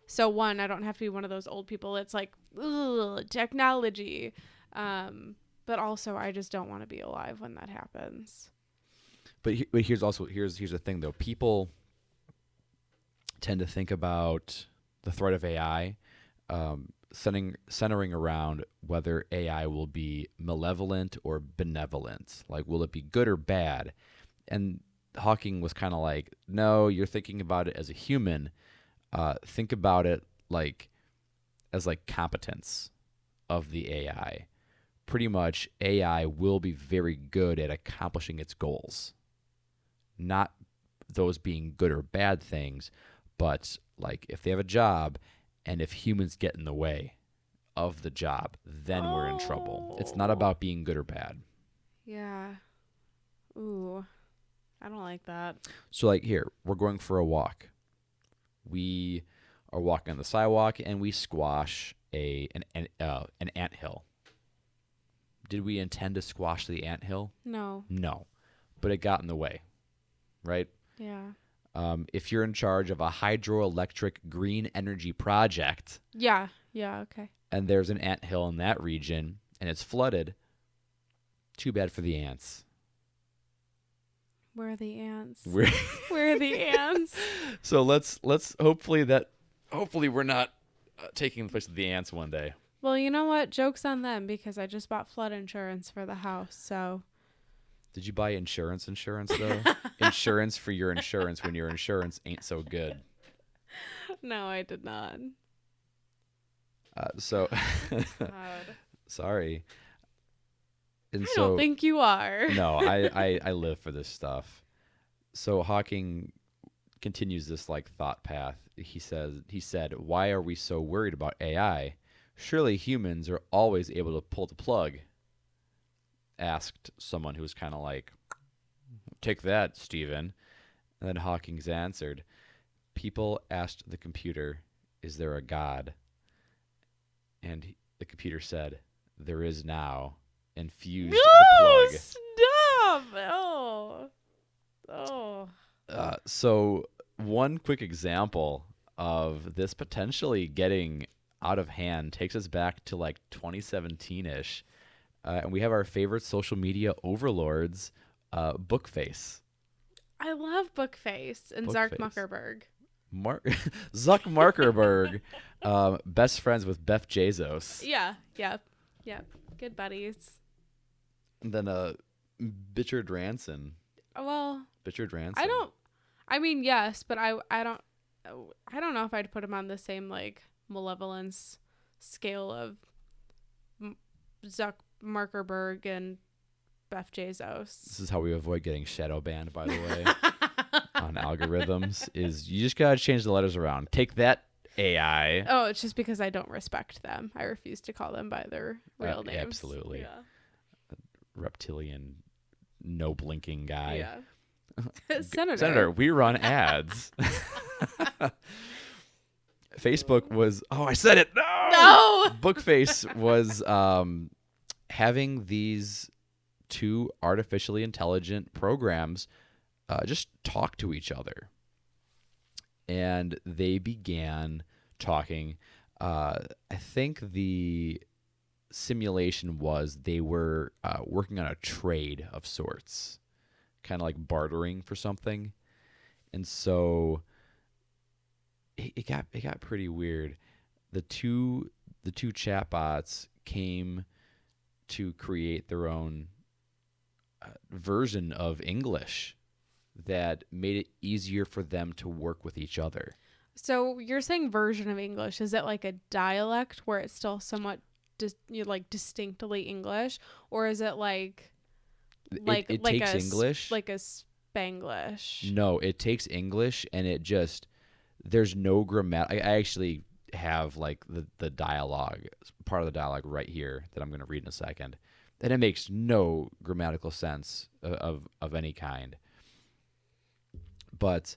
So one, I don't have to be one of those old people. It's like ugh, technology. Um, but also, I just don't want to be alive when that happens. But he, but here's also here's here's the thing though. People tend to think about the threat of AI um, centering centering around whether AI will be malevolent or benevolent. Like, will it be good or bad? And Hawking was kind of like, no, you're thinking about it as a human. Uh, think about it like as like competence of the AI. Pretty much, AI will be very good at accomplishing its goals. Not those being good or bad things, but like if they have a job and if humans get in the way of the job, then we're in trouble. It's not Oh. about being good or bad. Yeah. Ooh, I don't like that. So like here, we're going for a walk. We are walking on the sidewalk and we squash a an an, uh, an anthill. Did we intend to squash the ant hill? No. No, but it got in the way, right? Yeah. Um, if you're in charge of a hydroelectric green energy project Yeah. Yeah. Okay. and there's an ant hill in that region and it's flooded, too bad for the ants. Where are the ants? We're Where are the ants? so let's let's hopefully that hopefully we're not uh, taking the place of the ants one day. Well, you know what? Joke's on them because I just bought flood insurance for the house. So Did you buy insurance insurance though? insurance for your insurance when your insurance ain't so good. no, I did not. Uh, so sorry. And I so don't think you are. no, I, I I live for this stuff. So Hawking continues this like thought path. He says he said, "Why are we so worried about AI? Surely humans are always able to pull the plug." Asked someone who was kind of like, "Take that, Stephen." And then Hawking's answered, "People asked the computer, is there a god?" And he- the computer said, "There is now." And fused the No, plug. stop! Oh, oh. Uh, so one quick example of this potentially getting out of hand takes us back to like 2017ish, uh, and we have our favorite social media overlords, uh, Bookface. I love Bookface and Zark Bookface. Muckerberg. Mar- Zuck Markerberg, um, best friends with Beth Bezos. Yeah, yep, yep. Good buddies. And then uh, Bichard Ranson. Well, Bichard Ranson. I don't. I mean, yes, but I I don't. I don't know if I'd put him on the same like malevolence scale of Zuck Markerberg and Beth Bezos. This is how we avoid getting shadow banned, by the way. on algorithms is you just gotta change the letters around. Take that AI. Oh, it's just because I don't respect them. I refuse to call them by their Uh, real names. absolutely. Yeah. reptilian, no blinking guy. Yeah. Senator. Senator, we run ads. Facebook was oh I said it no No. Bookface was um, having these two artificially intelligent programs uh, just talk to each other, and they began talking. Uh, I think the simulation was they were uh, working on a trade of sorts, kind of like bartering for something, and so it, it got it got pretty weird. The two the two chatbots came to create their own uh, version of English that made it easier for them to work with each other. So you're saying version of English? Is it like a dialect where it's still somewhat dis- you know, like distinctly English, or is it like like it, like takes a English. like a Spanglish? No, it takes English and it just there's no grammat. I, I actually have like the the dialogue part of the dialogue right here that I'm going to read in a second, and it makes no grammatical sense of of, of any kind. But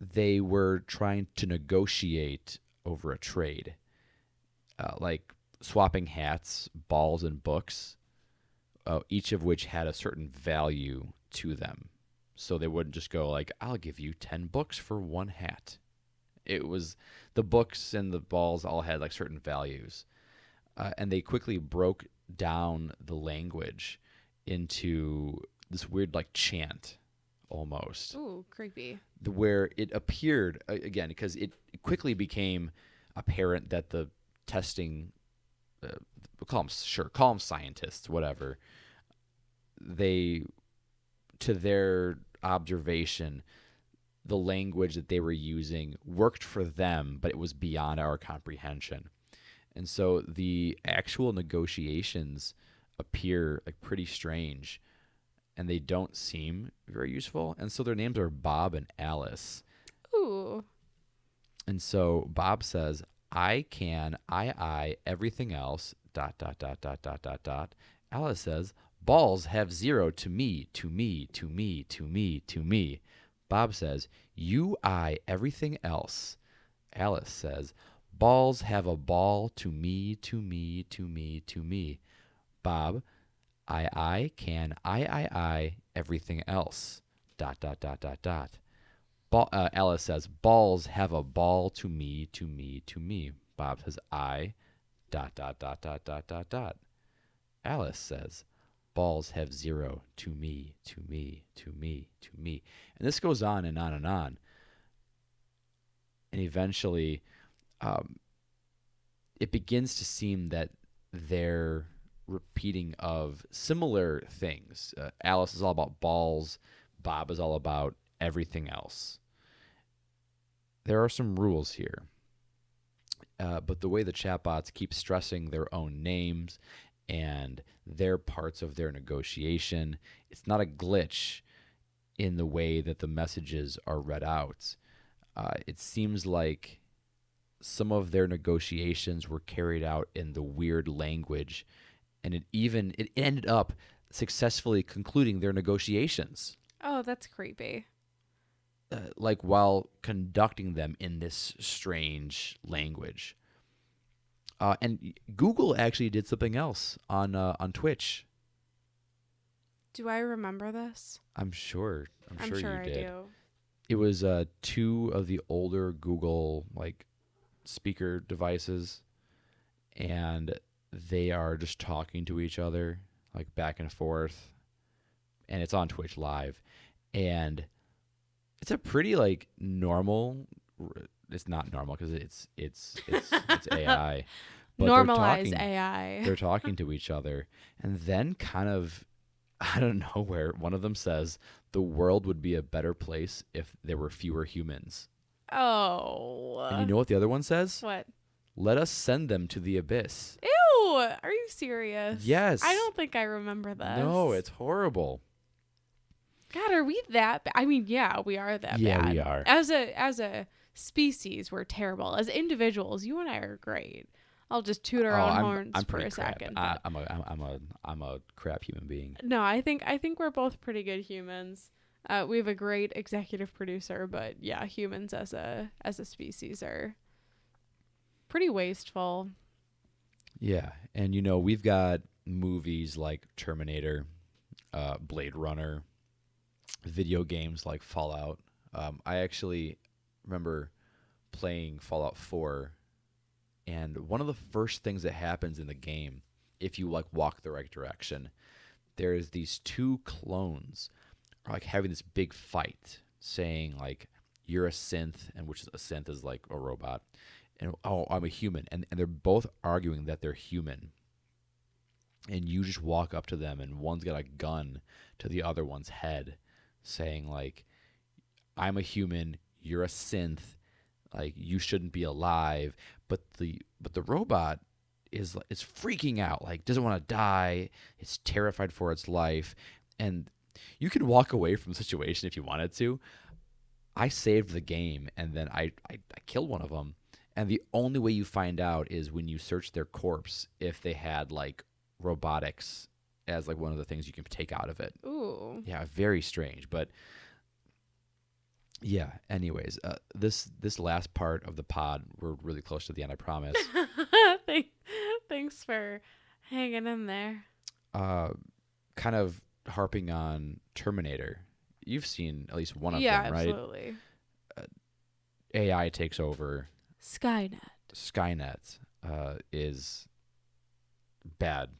they were trying to negotiate over a trade, uh, like swapping hats, balls, and books, uh, each of which had a certain value to them so they wouldn't just go like i'll give you 10 books for one hat it was the books and the balls all had like certain values uh, and they quickly broke down the language into this weird like chant almost Ooh, creepy. the- where it appeared again because it quickly became apparent that the testing uh, we'll call them sure call them scientists whatever they to their observation the language that they were using worked for them but it was beyond our comprehension and so the actual negotiations appear like pretty strange and they don't seem very useful and so their names are bob and alice Ooh. and so Bob says, I can, I, I, everything else, dot, dot, dot, dot, dot, dot, dot. Alice says, balls have zero to me, to me, to me, to me, to me. Bob says, you, I, everything else. Alice says, balls have a ball to me, to me, to me, to me. Bob, I, I, can, I, I, I, everything else, dot, dot, dot, dot, dot. Ball, uh, Alice says, balls have a ball to me, to me, to me. Bob says, I, dot, dot, dot, dot, dot, dot, dot. Alice says, balls have zero to me, to me, to me, to me. And this goes on and on and on. And eventually, um, it begins to seem that they're repeating of similar things. Uh, Alice is all about balls. Bob is all about everything else. There are some rules here. Uh, but the way the chatbots keep stressing their own names and their parts of their negotiation, it's not a glitch in the way that the messages are read out. Uh, it seems like some of their negotiations were carried out in the weird language, and it even it ended up successfully concluding their negotiations Oh, that's creepy. uh, like while conducting them in this strange language. Uh, and Google actually did something else on uh, on Twitch. Do I remember this? I'm sure. I'm, I'm sure, sure you I did. do. It was uh, two of the older Google like speaker devices, and they are just talking to each other like back and forth, and it's on Twitch live, and it's a pretty like normal. It's not normal because it's it's it's it's AI. but they're Normalize talking- AI. they're talking to each other and then kind of i don't know where one of them says the world would be a better place if there were fewer humans Oh. and you oh. know what the other one says what? let us send them to the abyss Ew. Are you serious? Yes. I don't think I remember this. no it's horrible God, are we that bad? I mean, yeah, we are that Yeah, bad. we are. As a as a species, we're terrible. As individuals, you and I are great. I'll just toot our Oh, own I'm, horns I'm for a crap. second. I, I'm a I'm, I'm a I'm a crap human being no, I think I think we're both pretty good humans. Uh, we have a great executive producer, but yeah, humans as a as a species are pretty wasteful. Yeah, and you know we've got movies like Terminator, uh, Blade Runner, video games like Fallout. Um, I actually remember playing Fallout Four, and one of the first things that happens in the game, if you like walk the right direction, there's these two clones are like having this big fight, saying like you're a synth, and which is a synth is like a robot, and oh I'm a human, and and they're both arguing that they're human. And you just walk up to them, and one's got a gun to the other one's head, saying like, "I'm a human, you're a synth, like you shouldn't be alive." But the but the robot is is freaking out, like doesn't want to die. It's terrified for its life, and you can walk away from the situation if you wanted to. I saved the game, and then I I, I killed one of them. And the only way you find out is when you search their corpse if they had like robotics as like one of the things you can take out of it. Ooh. Yeah, very strange, but yeah. Anyways, uh, this this last part of the pod, we're really close to the end. I promise. Thank, thanks for hanging in there. uh, kind of harping on Terminator. You've seen at least one of yeah, them, right? absolutely. AI takes over. Skynet. Skynet uh, is bad,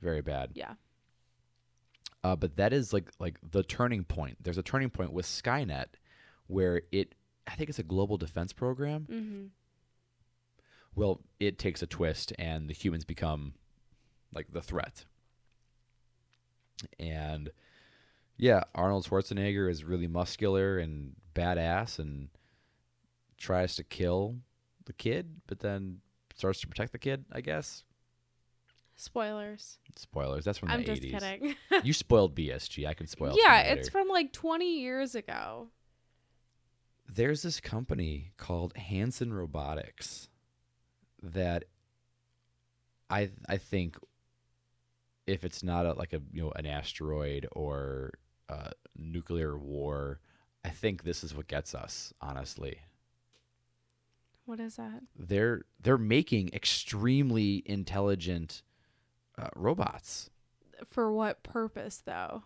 very bad. Yeah. Uh, but that is like like the turning point. There's a turning point with Skynet where it, I think it's a global defense program. Mm-hmm. Well, it takes a twist, and the humans become like the threat. And yeah, Arnold Schwarzenegger is really muscular and badass, and tries to kill the kid, but then starts to protect the kid. I guess. Spoilers. Spoilers. That's from I'm the just 80s. kidding. You spoiled BSG. I can spoil. yeah, it's from like 20 years ago. There's this company called Hanson Robotics that I I think if it's not a, like a you know an asteroid or a nuclear war, I think this is what gets us. Honestly, What is that? they're they're making extremely intelligent uh, robots. For what purpose, though?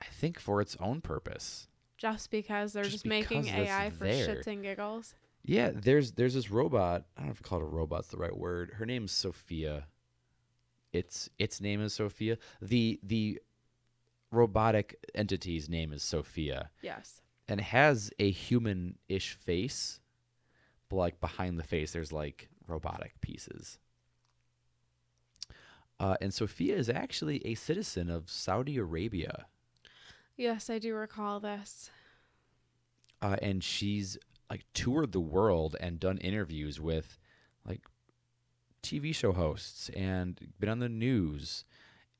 I think for its own purpose. Just because they're Just just, making because AI for there. shits and giggles? Yeah, there's there's this robot. I don't know if call it a robot's the right word. Her name's Sophia. Its its name is Sophia. The the robotic entity's name is Sophia Yes. and has a human-ish face, but like behind the face there's like robotic pieces. Uh, and Sophia is actually a citizen of Saudi Arabia. Yes, I do recall this. uh, and she's like toured the world and done interviews with like TV show hosts and been on the news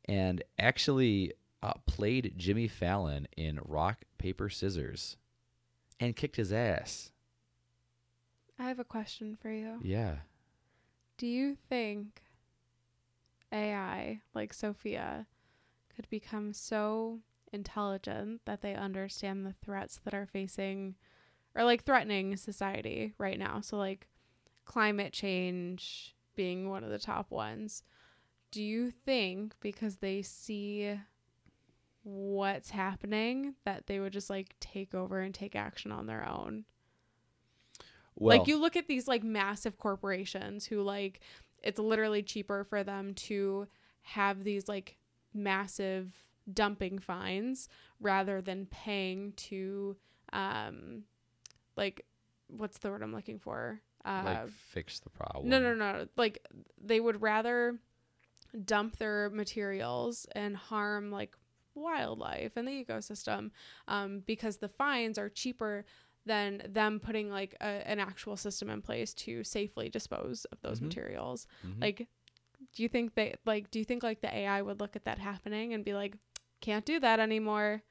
and actually uh, played Jimmy Fallon in Rock Paper Scissors and kicked his ass. I have a question for you. Yeah. Do you think AI, like Sophia, could become so intelligent that they understand the threats that are facing or like threatening society right now? So, like climate change being one of the top ones. Do you think because they see what's happening that they would just like take over and take action on their own? Well, like you look at these like massive corporations who like it's literally cheaper for them to have these like massive dumping fines rather than paying to um like what's the word I'm looking for? Uh like fix the problem. no, no, no. Like they would rather dump their materials and harm like wildlife and the ecosystem um, because the fines are cheaper than them putting like a, an actual system in place to safely dispose of those Mhm. materials. Mhm. Like, do you think they like? Do you think like the AI would look at that happening and be like, "Can't do that anymore"?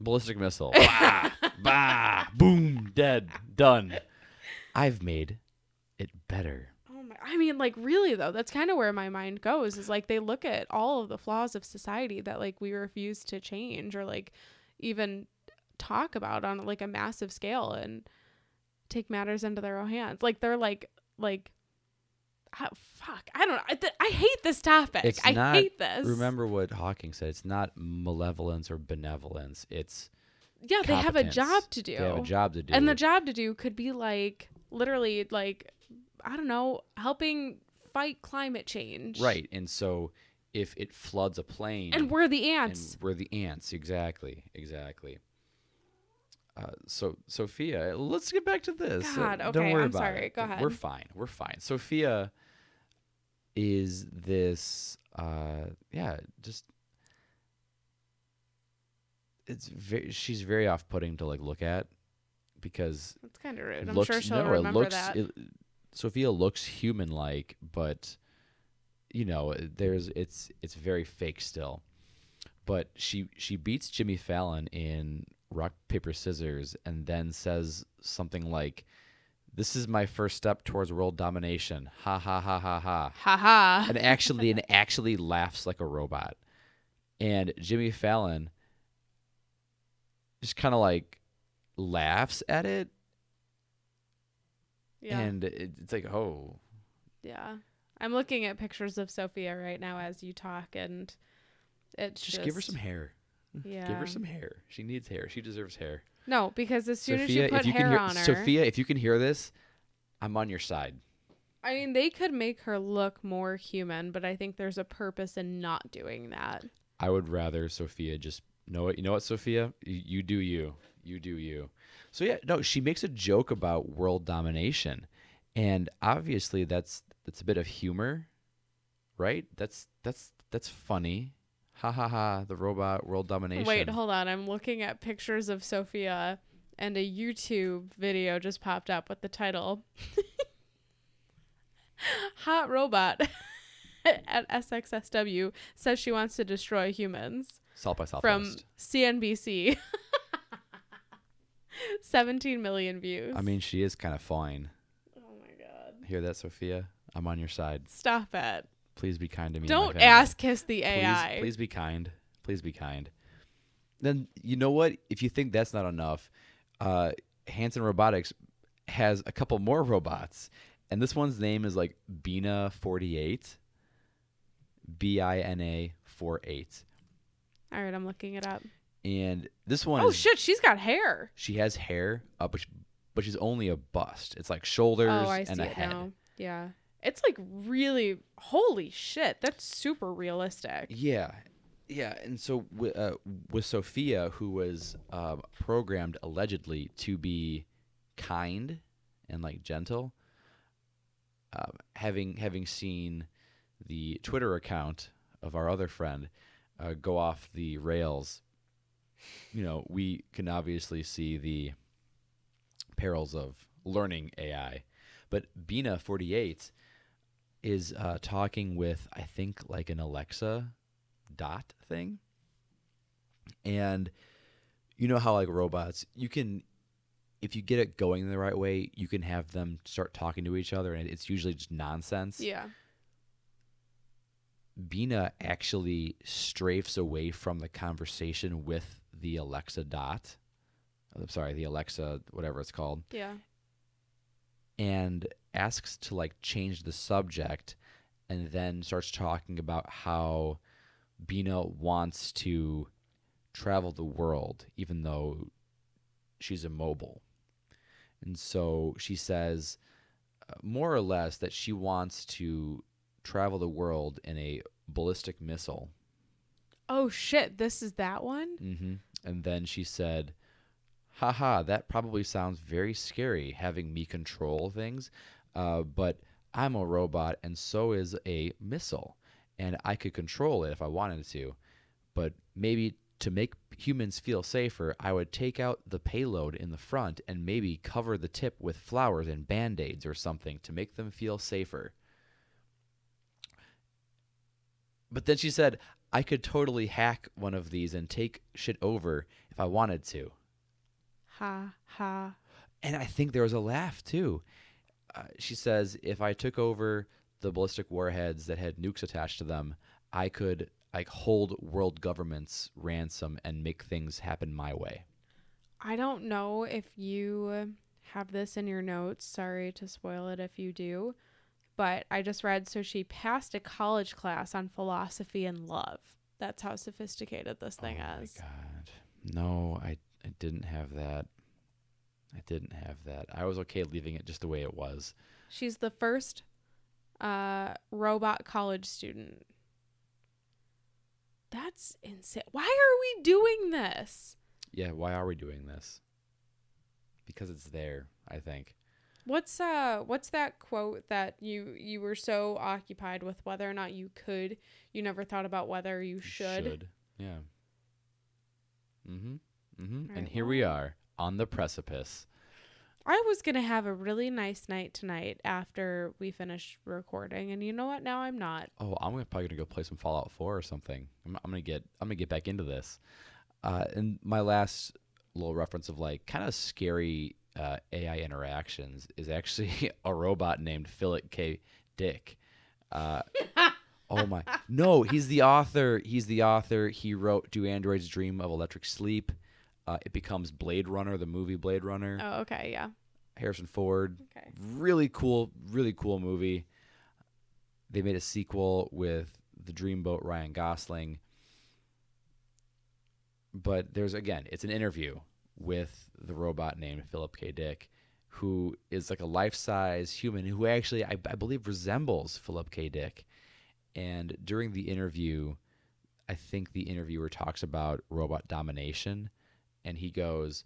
ballistic missile. bah, bah, boom, dead, done. I've made it better. Oh my! I mean, like, really though, that's kind of where my mind goes. Is like they look at all of the flaws of society that like we refuse to change or like even talk about on like a massive scale and take matters into their own hands. Like they're like like. Ah, fuck! I don't know. I, th- I hate this topic. It's I not- hate this. Remember what Hawking said. It's not malevolence or benevolence. It's Yeah, they have a job to do. they have a job to do. And the job to do could be like literally like I don't know, helping fight climate change. right. And so if it floods a plane And we're the and ants. we're the ants, exactly, exactly. Uh, so Sophia, let's get back to this. Uh, God, don't okay, worry I'm about sorry. it. Go ahead. We're fine. We're fine. Sophia is this uh yeah, just it's very she's very off-putting to like look at because That's kind of rude. I'm looks sure she'll no, it remember looks that. it, Sophia looks human like, but you know, there's it's it's very fake still. But she she beats Jimmy Fallon in rock paper scissors and then says something like this is my first step towards world domination. Ha ha ha ha ha. Ha ha. And actually and actually laughs like a robot. And Jimmy Fallon just kind of like laughs at it Yeah. and it, it's like, "Oh, yeah. I'm looking at pictures of Sophia right now as you talk and it's just, give her some hair. Yeah. Give her some hair. She needs hair. She deserves hair." No, because as soon Sophia, as you put if you hair can hear on her, Sophia, if you can hear this, I'm on your side. I mean, they could make her look more human, but I think there's a purpose in not doing that. I would rather Sophia just know it. You know what, Sophia? You, you do you. You do you. So yeah, no, she makes a joke about world domination, and obviously that's that's a bit of humor, right? That's that's that's funny. Ha ha ha! The robot world domination. Wait, hold on. I'm looking at pictures of Sophia, and a YouTube video just popped up with the title Hot Robot at SXSW says she wants to destroy humans South by Southwest. from CNBC. 17 million views. I mean, she is kind of fine. oh my god. Hear that, Sophia? I'm on your side. Stop it. Please be kind to me. Don't ask kiss the Please, AI. please be kind. Please be kind. Then you know what? If you think that's not enough, uh, Hanson Robotics has a couple more robots, and this one's name is like Bina Forty Eight. B I N A four eight, All right, I'm looking it up. and this one Oh is shit, she's got hair. she has hair, uh, but, sh- but she's only a bust. It's like shoulders Oh, I and see a head. now. Yeah. It's like really holy shit. That's super realistic. Yeah, yeah, and so with, uh, with Sophia, who was um, programmed allegedly to be kind and like gentle, um, having having seen the Twitter account of our other friend uh, go off the rails, you know, we can obviously see the perils of learning AI. But Bina forty eight is uh, talking with I think like an Alexa dot thing. And you know how like robots, you can if you get it going the right way, you can have them start talking to each other and it's usually just nonsense. Yeah. Bina actually strafes away from the conversation with the Alexa dot. I'm sorry, the Alexa whatever it's called Yeah. and asks to like change the subject and then starts talking about how Bina wants to travel the world even though she's immobile. And so she says uh, more or less that she wants to travel the world in a ballistic missile. Oh shit, this is that one? hmm And then she said, haha, that probably sounds very scary having me control things, uh, but I'm a robot and so is a missile, and I could control it if I wanted to. But maybe to make humans feel safer, I would take out the payload in the front and maybe cover the tip with flowers and band aids or something to make them feel safer. But then she said, I could totally hack one of these and take shit over if I wanted to. Ha ha. And I think there was a laugh too. Uh, she says, if I took over the ballistic warheads that had nukes attached to them, I could like hold world governments ransom and make things happen my way. I don't know if you have this in your notes. Sorry to spoil it if you do. But I just read so she passed a college class on philosophy and love. That's how sophisticated this thing is. oh is. my god. No, I I didn't have that. I didn't have that. I was okay leaving it just the way it was. She's the first uh, robot college student. That's insane. Why are we doing this? Yeah, why are we doing this? Because it's there, I think. What's uh what's that quote that you you were so occupied with whether or not you could, you never thought about whether you should. Yeah. Mhm. Mhm. Right, and here we are on the precipice I was gonna have a really nice night tonight after we finish recording, and you know what? Now I'm not. Oh, I'm gonna, probably gonna go play some Fallout 4 or something. I'm, I'm gonna get I'm gonna get back into this. Uh, and my last little reference of like kind of scary uh, AI interactions is actually a robot named Philip K. Dick. Uh, oh my! No, he's the author. He's the author. He wrote "Do Androids Dream of Electric Sheep?" Uh, it becomes Blade Runner, the movie Blade Runner. Oh, okay, yeah. Harrison Ford. Okay. Really cool, really cool movie. They made a sequel with the Dreamboat Ryan Gosling. But there's again, it's an interview with the robot named Philip K. Dick, who is like a life-size human who actually I, I believe resembles Philip K. Dick. And during the interview, I think the interviewer talks about robot domination, and he goes,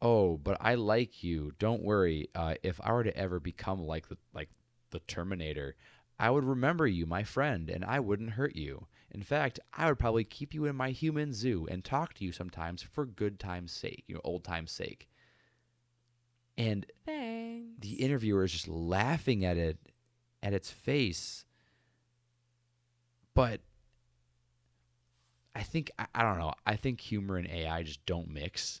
"Oh, but I like you. Don't worry. Uh, if I were to ever become like the like the Terminator, I would remember you, my friend, and I wouldn't hurt you. In fact, I would probably keep you in my human zoo and talk to you sometimes for good time's sake, you know, old time's sake." And Thanks. the interviewer is just laughing at it, at its face. But I think I, I don't know. I think humor and AI just don't mix.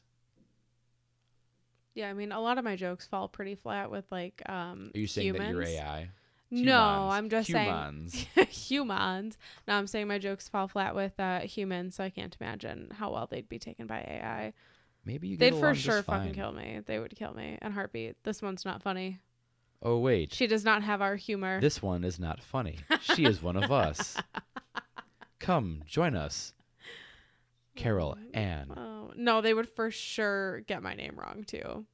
yeah, I mean, a lot of my jokes fall pretty flat with like um. Are you saying humans. that you're AI? No, I'm just Humans. saying humans. Humans. No, I'm saying my jokes fall flat with uh, humans, so I can't imagine how well they'd be taken by AI. Maybe you They'd for sure fucking kill me. They would kill me in heartbeat. This one's not funny. Oh wait, She does not have our humor. this one is not funny. She is one of us. Come join us, Carol Ann. Oh, no, they would for sure get my name wrong too.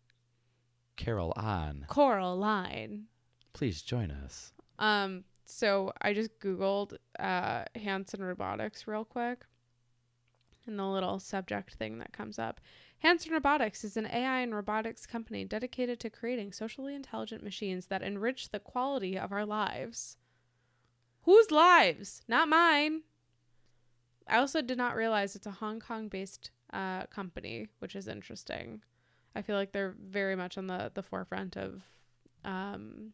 Carol Ann. Coraline. Please join us. Um, so I just Googled uh Hanson Robotics real quick. And the little subject thing that comes up. Hanson Robotics is an AI and robotics company dedicated to creating socially intelligent machines that enrich the quality of our lives. Whose lives? Not mine. I also did not realize it's a Hong Kong based uh, company, which is interesting. I feel like they're very much on the, the forefront of um,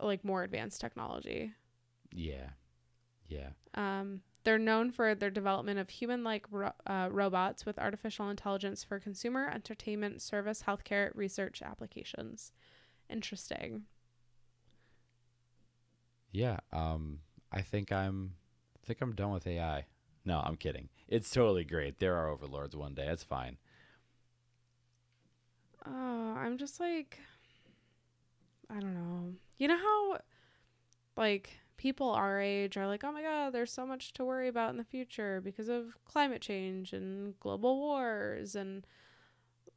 like more advanced technology. Yeah, yeah. Um, they're known for their development of human-like ro- uh, robots with artificial intelligence for consumer, entertainment, service, healthcare, research applications. Interesting. Yeah, um, I think I'm, think I'm done with AI. No, I'm kidding. It's totally great. There are overlords one day. It's fine. Oh, I'm just like, I don't know. You know how, like, people our age are like, oh my god, there's so much to worry about in the future because of climate change and global wars and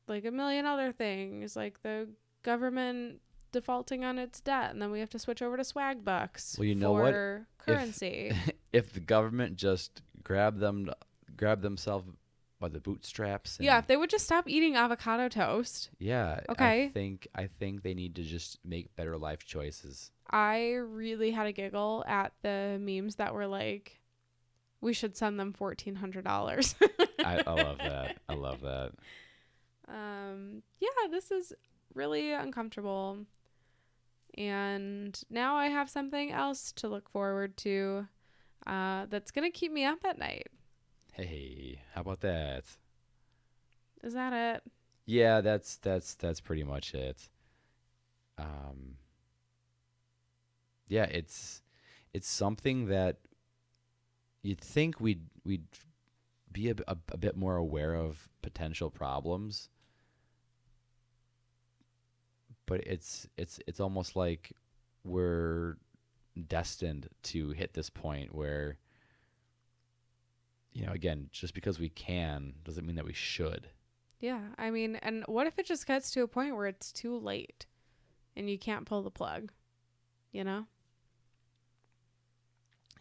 like a million other things, like the government defaulting on its debt, and then we have to switch over to swag bucks Well, you know what? for currency. if the government just grab them, grab themselves by the bootstraps. And, yeah, if they would just stop eating avocado toast. yeah. okay I think I think they need to just make better life choices. I really had a giggle at the memes that were like, we should send them fourteen hundred dollars. I, I love that. I love that. um, yeah, this is really uncomfortable, and now I have something else to look forward to. Uh, that's gonna keep me up at night. Hey, how about that? Is that it? Yeah, that's that's that's pretty much it. Um Yeah, it's it's something that you'd think we'd we'd be a a bit more aware of potential problems. But it's it's it's almost like we're destined to hit this point where you know, again, just because we can doesn't mean that we should. Yeah, I mean, and what if it just gets to a point where it's too late, and you can't pull the plug? You know?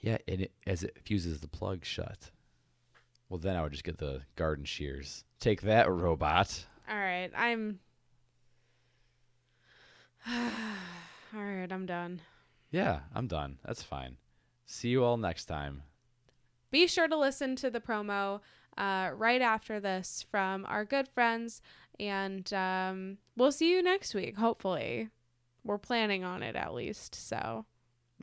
Yeah, and it, as it fuses the plug shut. Well, then I would just get the garden shears. Take that, robot. All right, I'm. all right, I'm done. Yeah, I'm done. That's fine. See you all next time. Be sure to listen to the promo uh, right after this from our good friends And um, we'll see you next week, hopefully. We're planning on it at least. So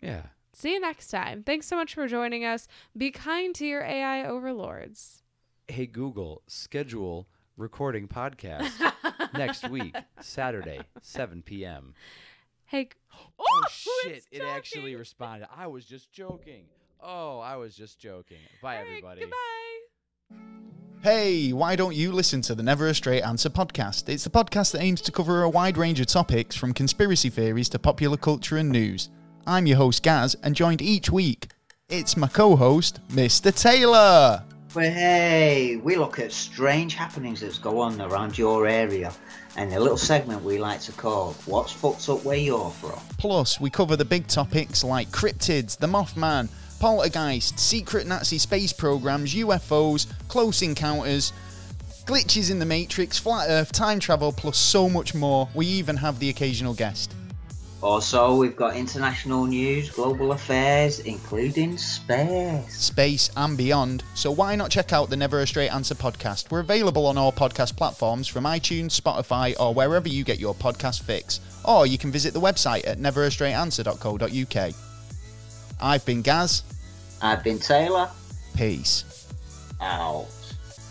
Yeah. see you next time. Thanks so much for joining us. Be kind to your AI overlords. Hey Google, schedule recording podcast next week, Saturday, 7 p.m. Hey. Oh, oh shit! it's It actually responded. I was just joking. Oh, I was just joking. Bye, All right, everybody. goodbye. Hey, why don't you listen to the Never a Straight Answer podcast? It's the podcast that aims to cover a wide range of topics from conspiracy theories to popular culture and news. I'm your host, Gaz, and joined each week, it's my co host, Mr. Taylor. Hey, we look at strange happenings that go on around your area and a little segment we like to call What's Fucked Up Where You're From. Plus, we cover the big topics like cryptids, the Mothman, poltergeist, secret Nazi space programs, UFOs, close encounters, glitches in the Matrix, flat Earth, time travel, plus so much more. We even have the occasional guest. Also, we've got international news, global affairs, including space. space, and beyond. So why not check out the Never a Straight Answer podcast? We're available on all podcast platforms from iTunes, Spotify, or wherever you get your podcast fix. Or you can visit the website at neverastraightanswer.co.uk. I've been Gaz. I've been Taylor. Peace. Out.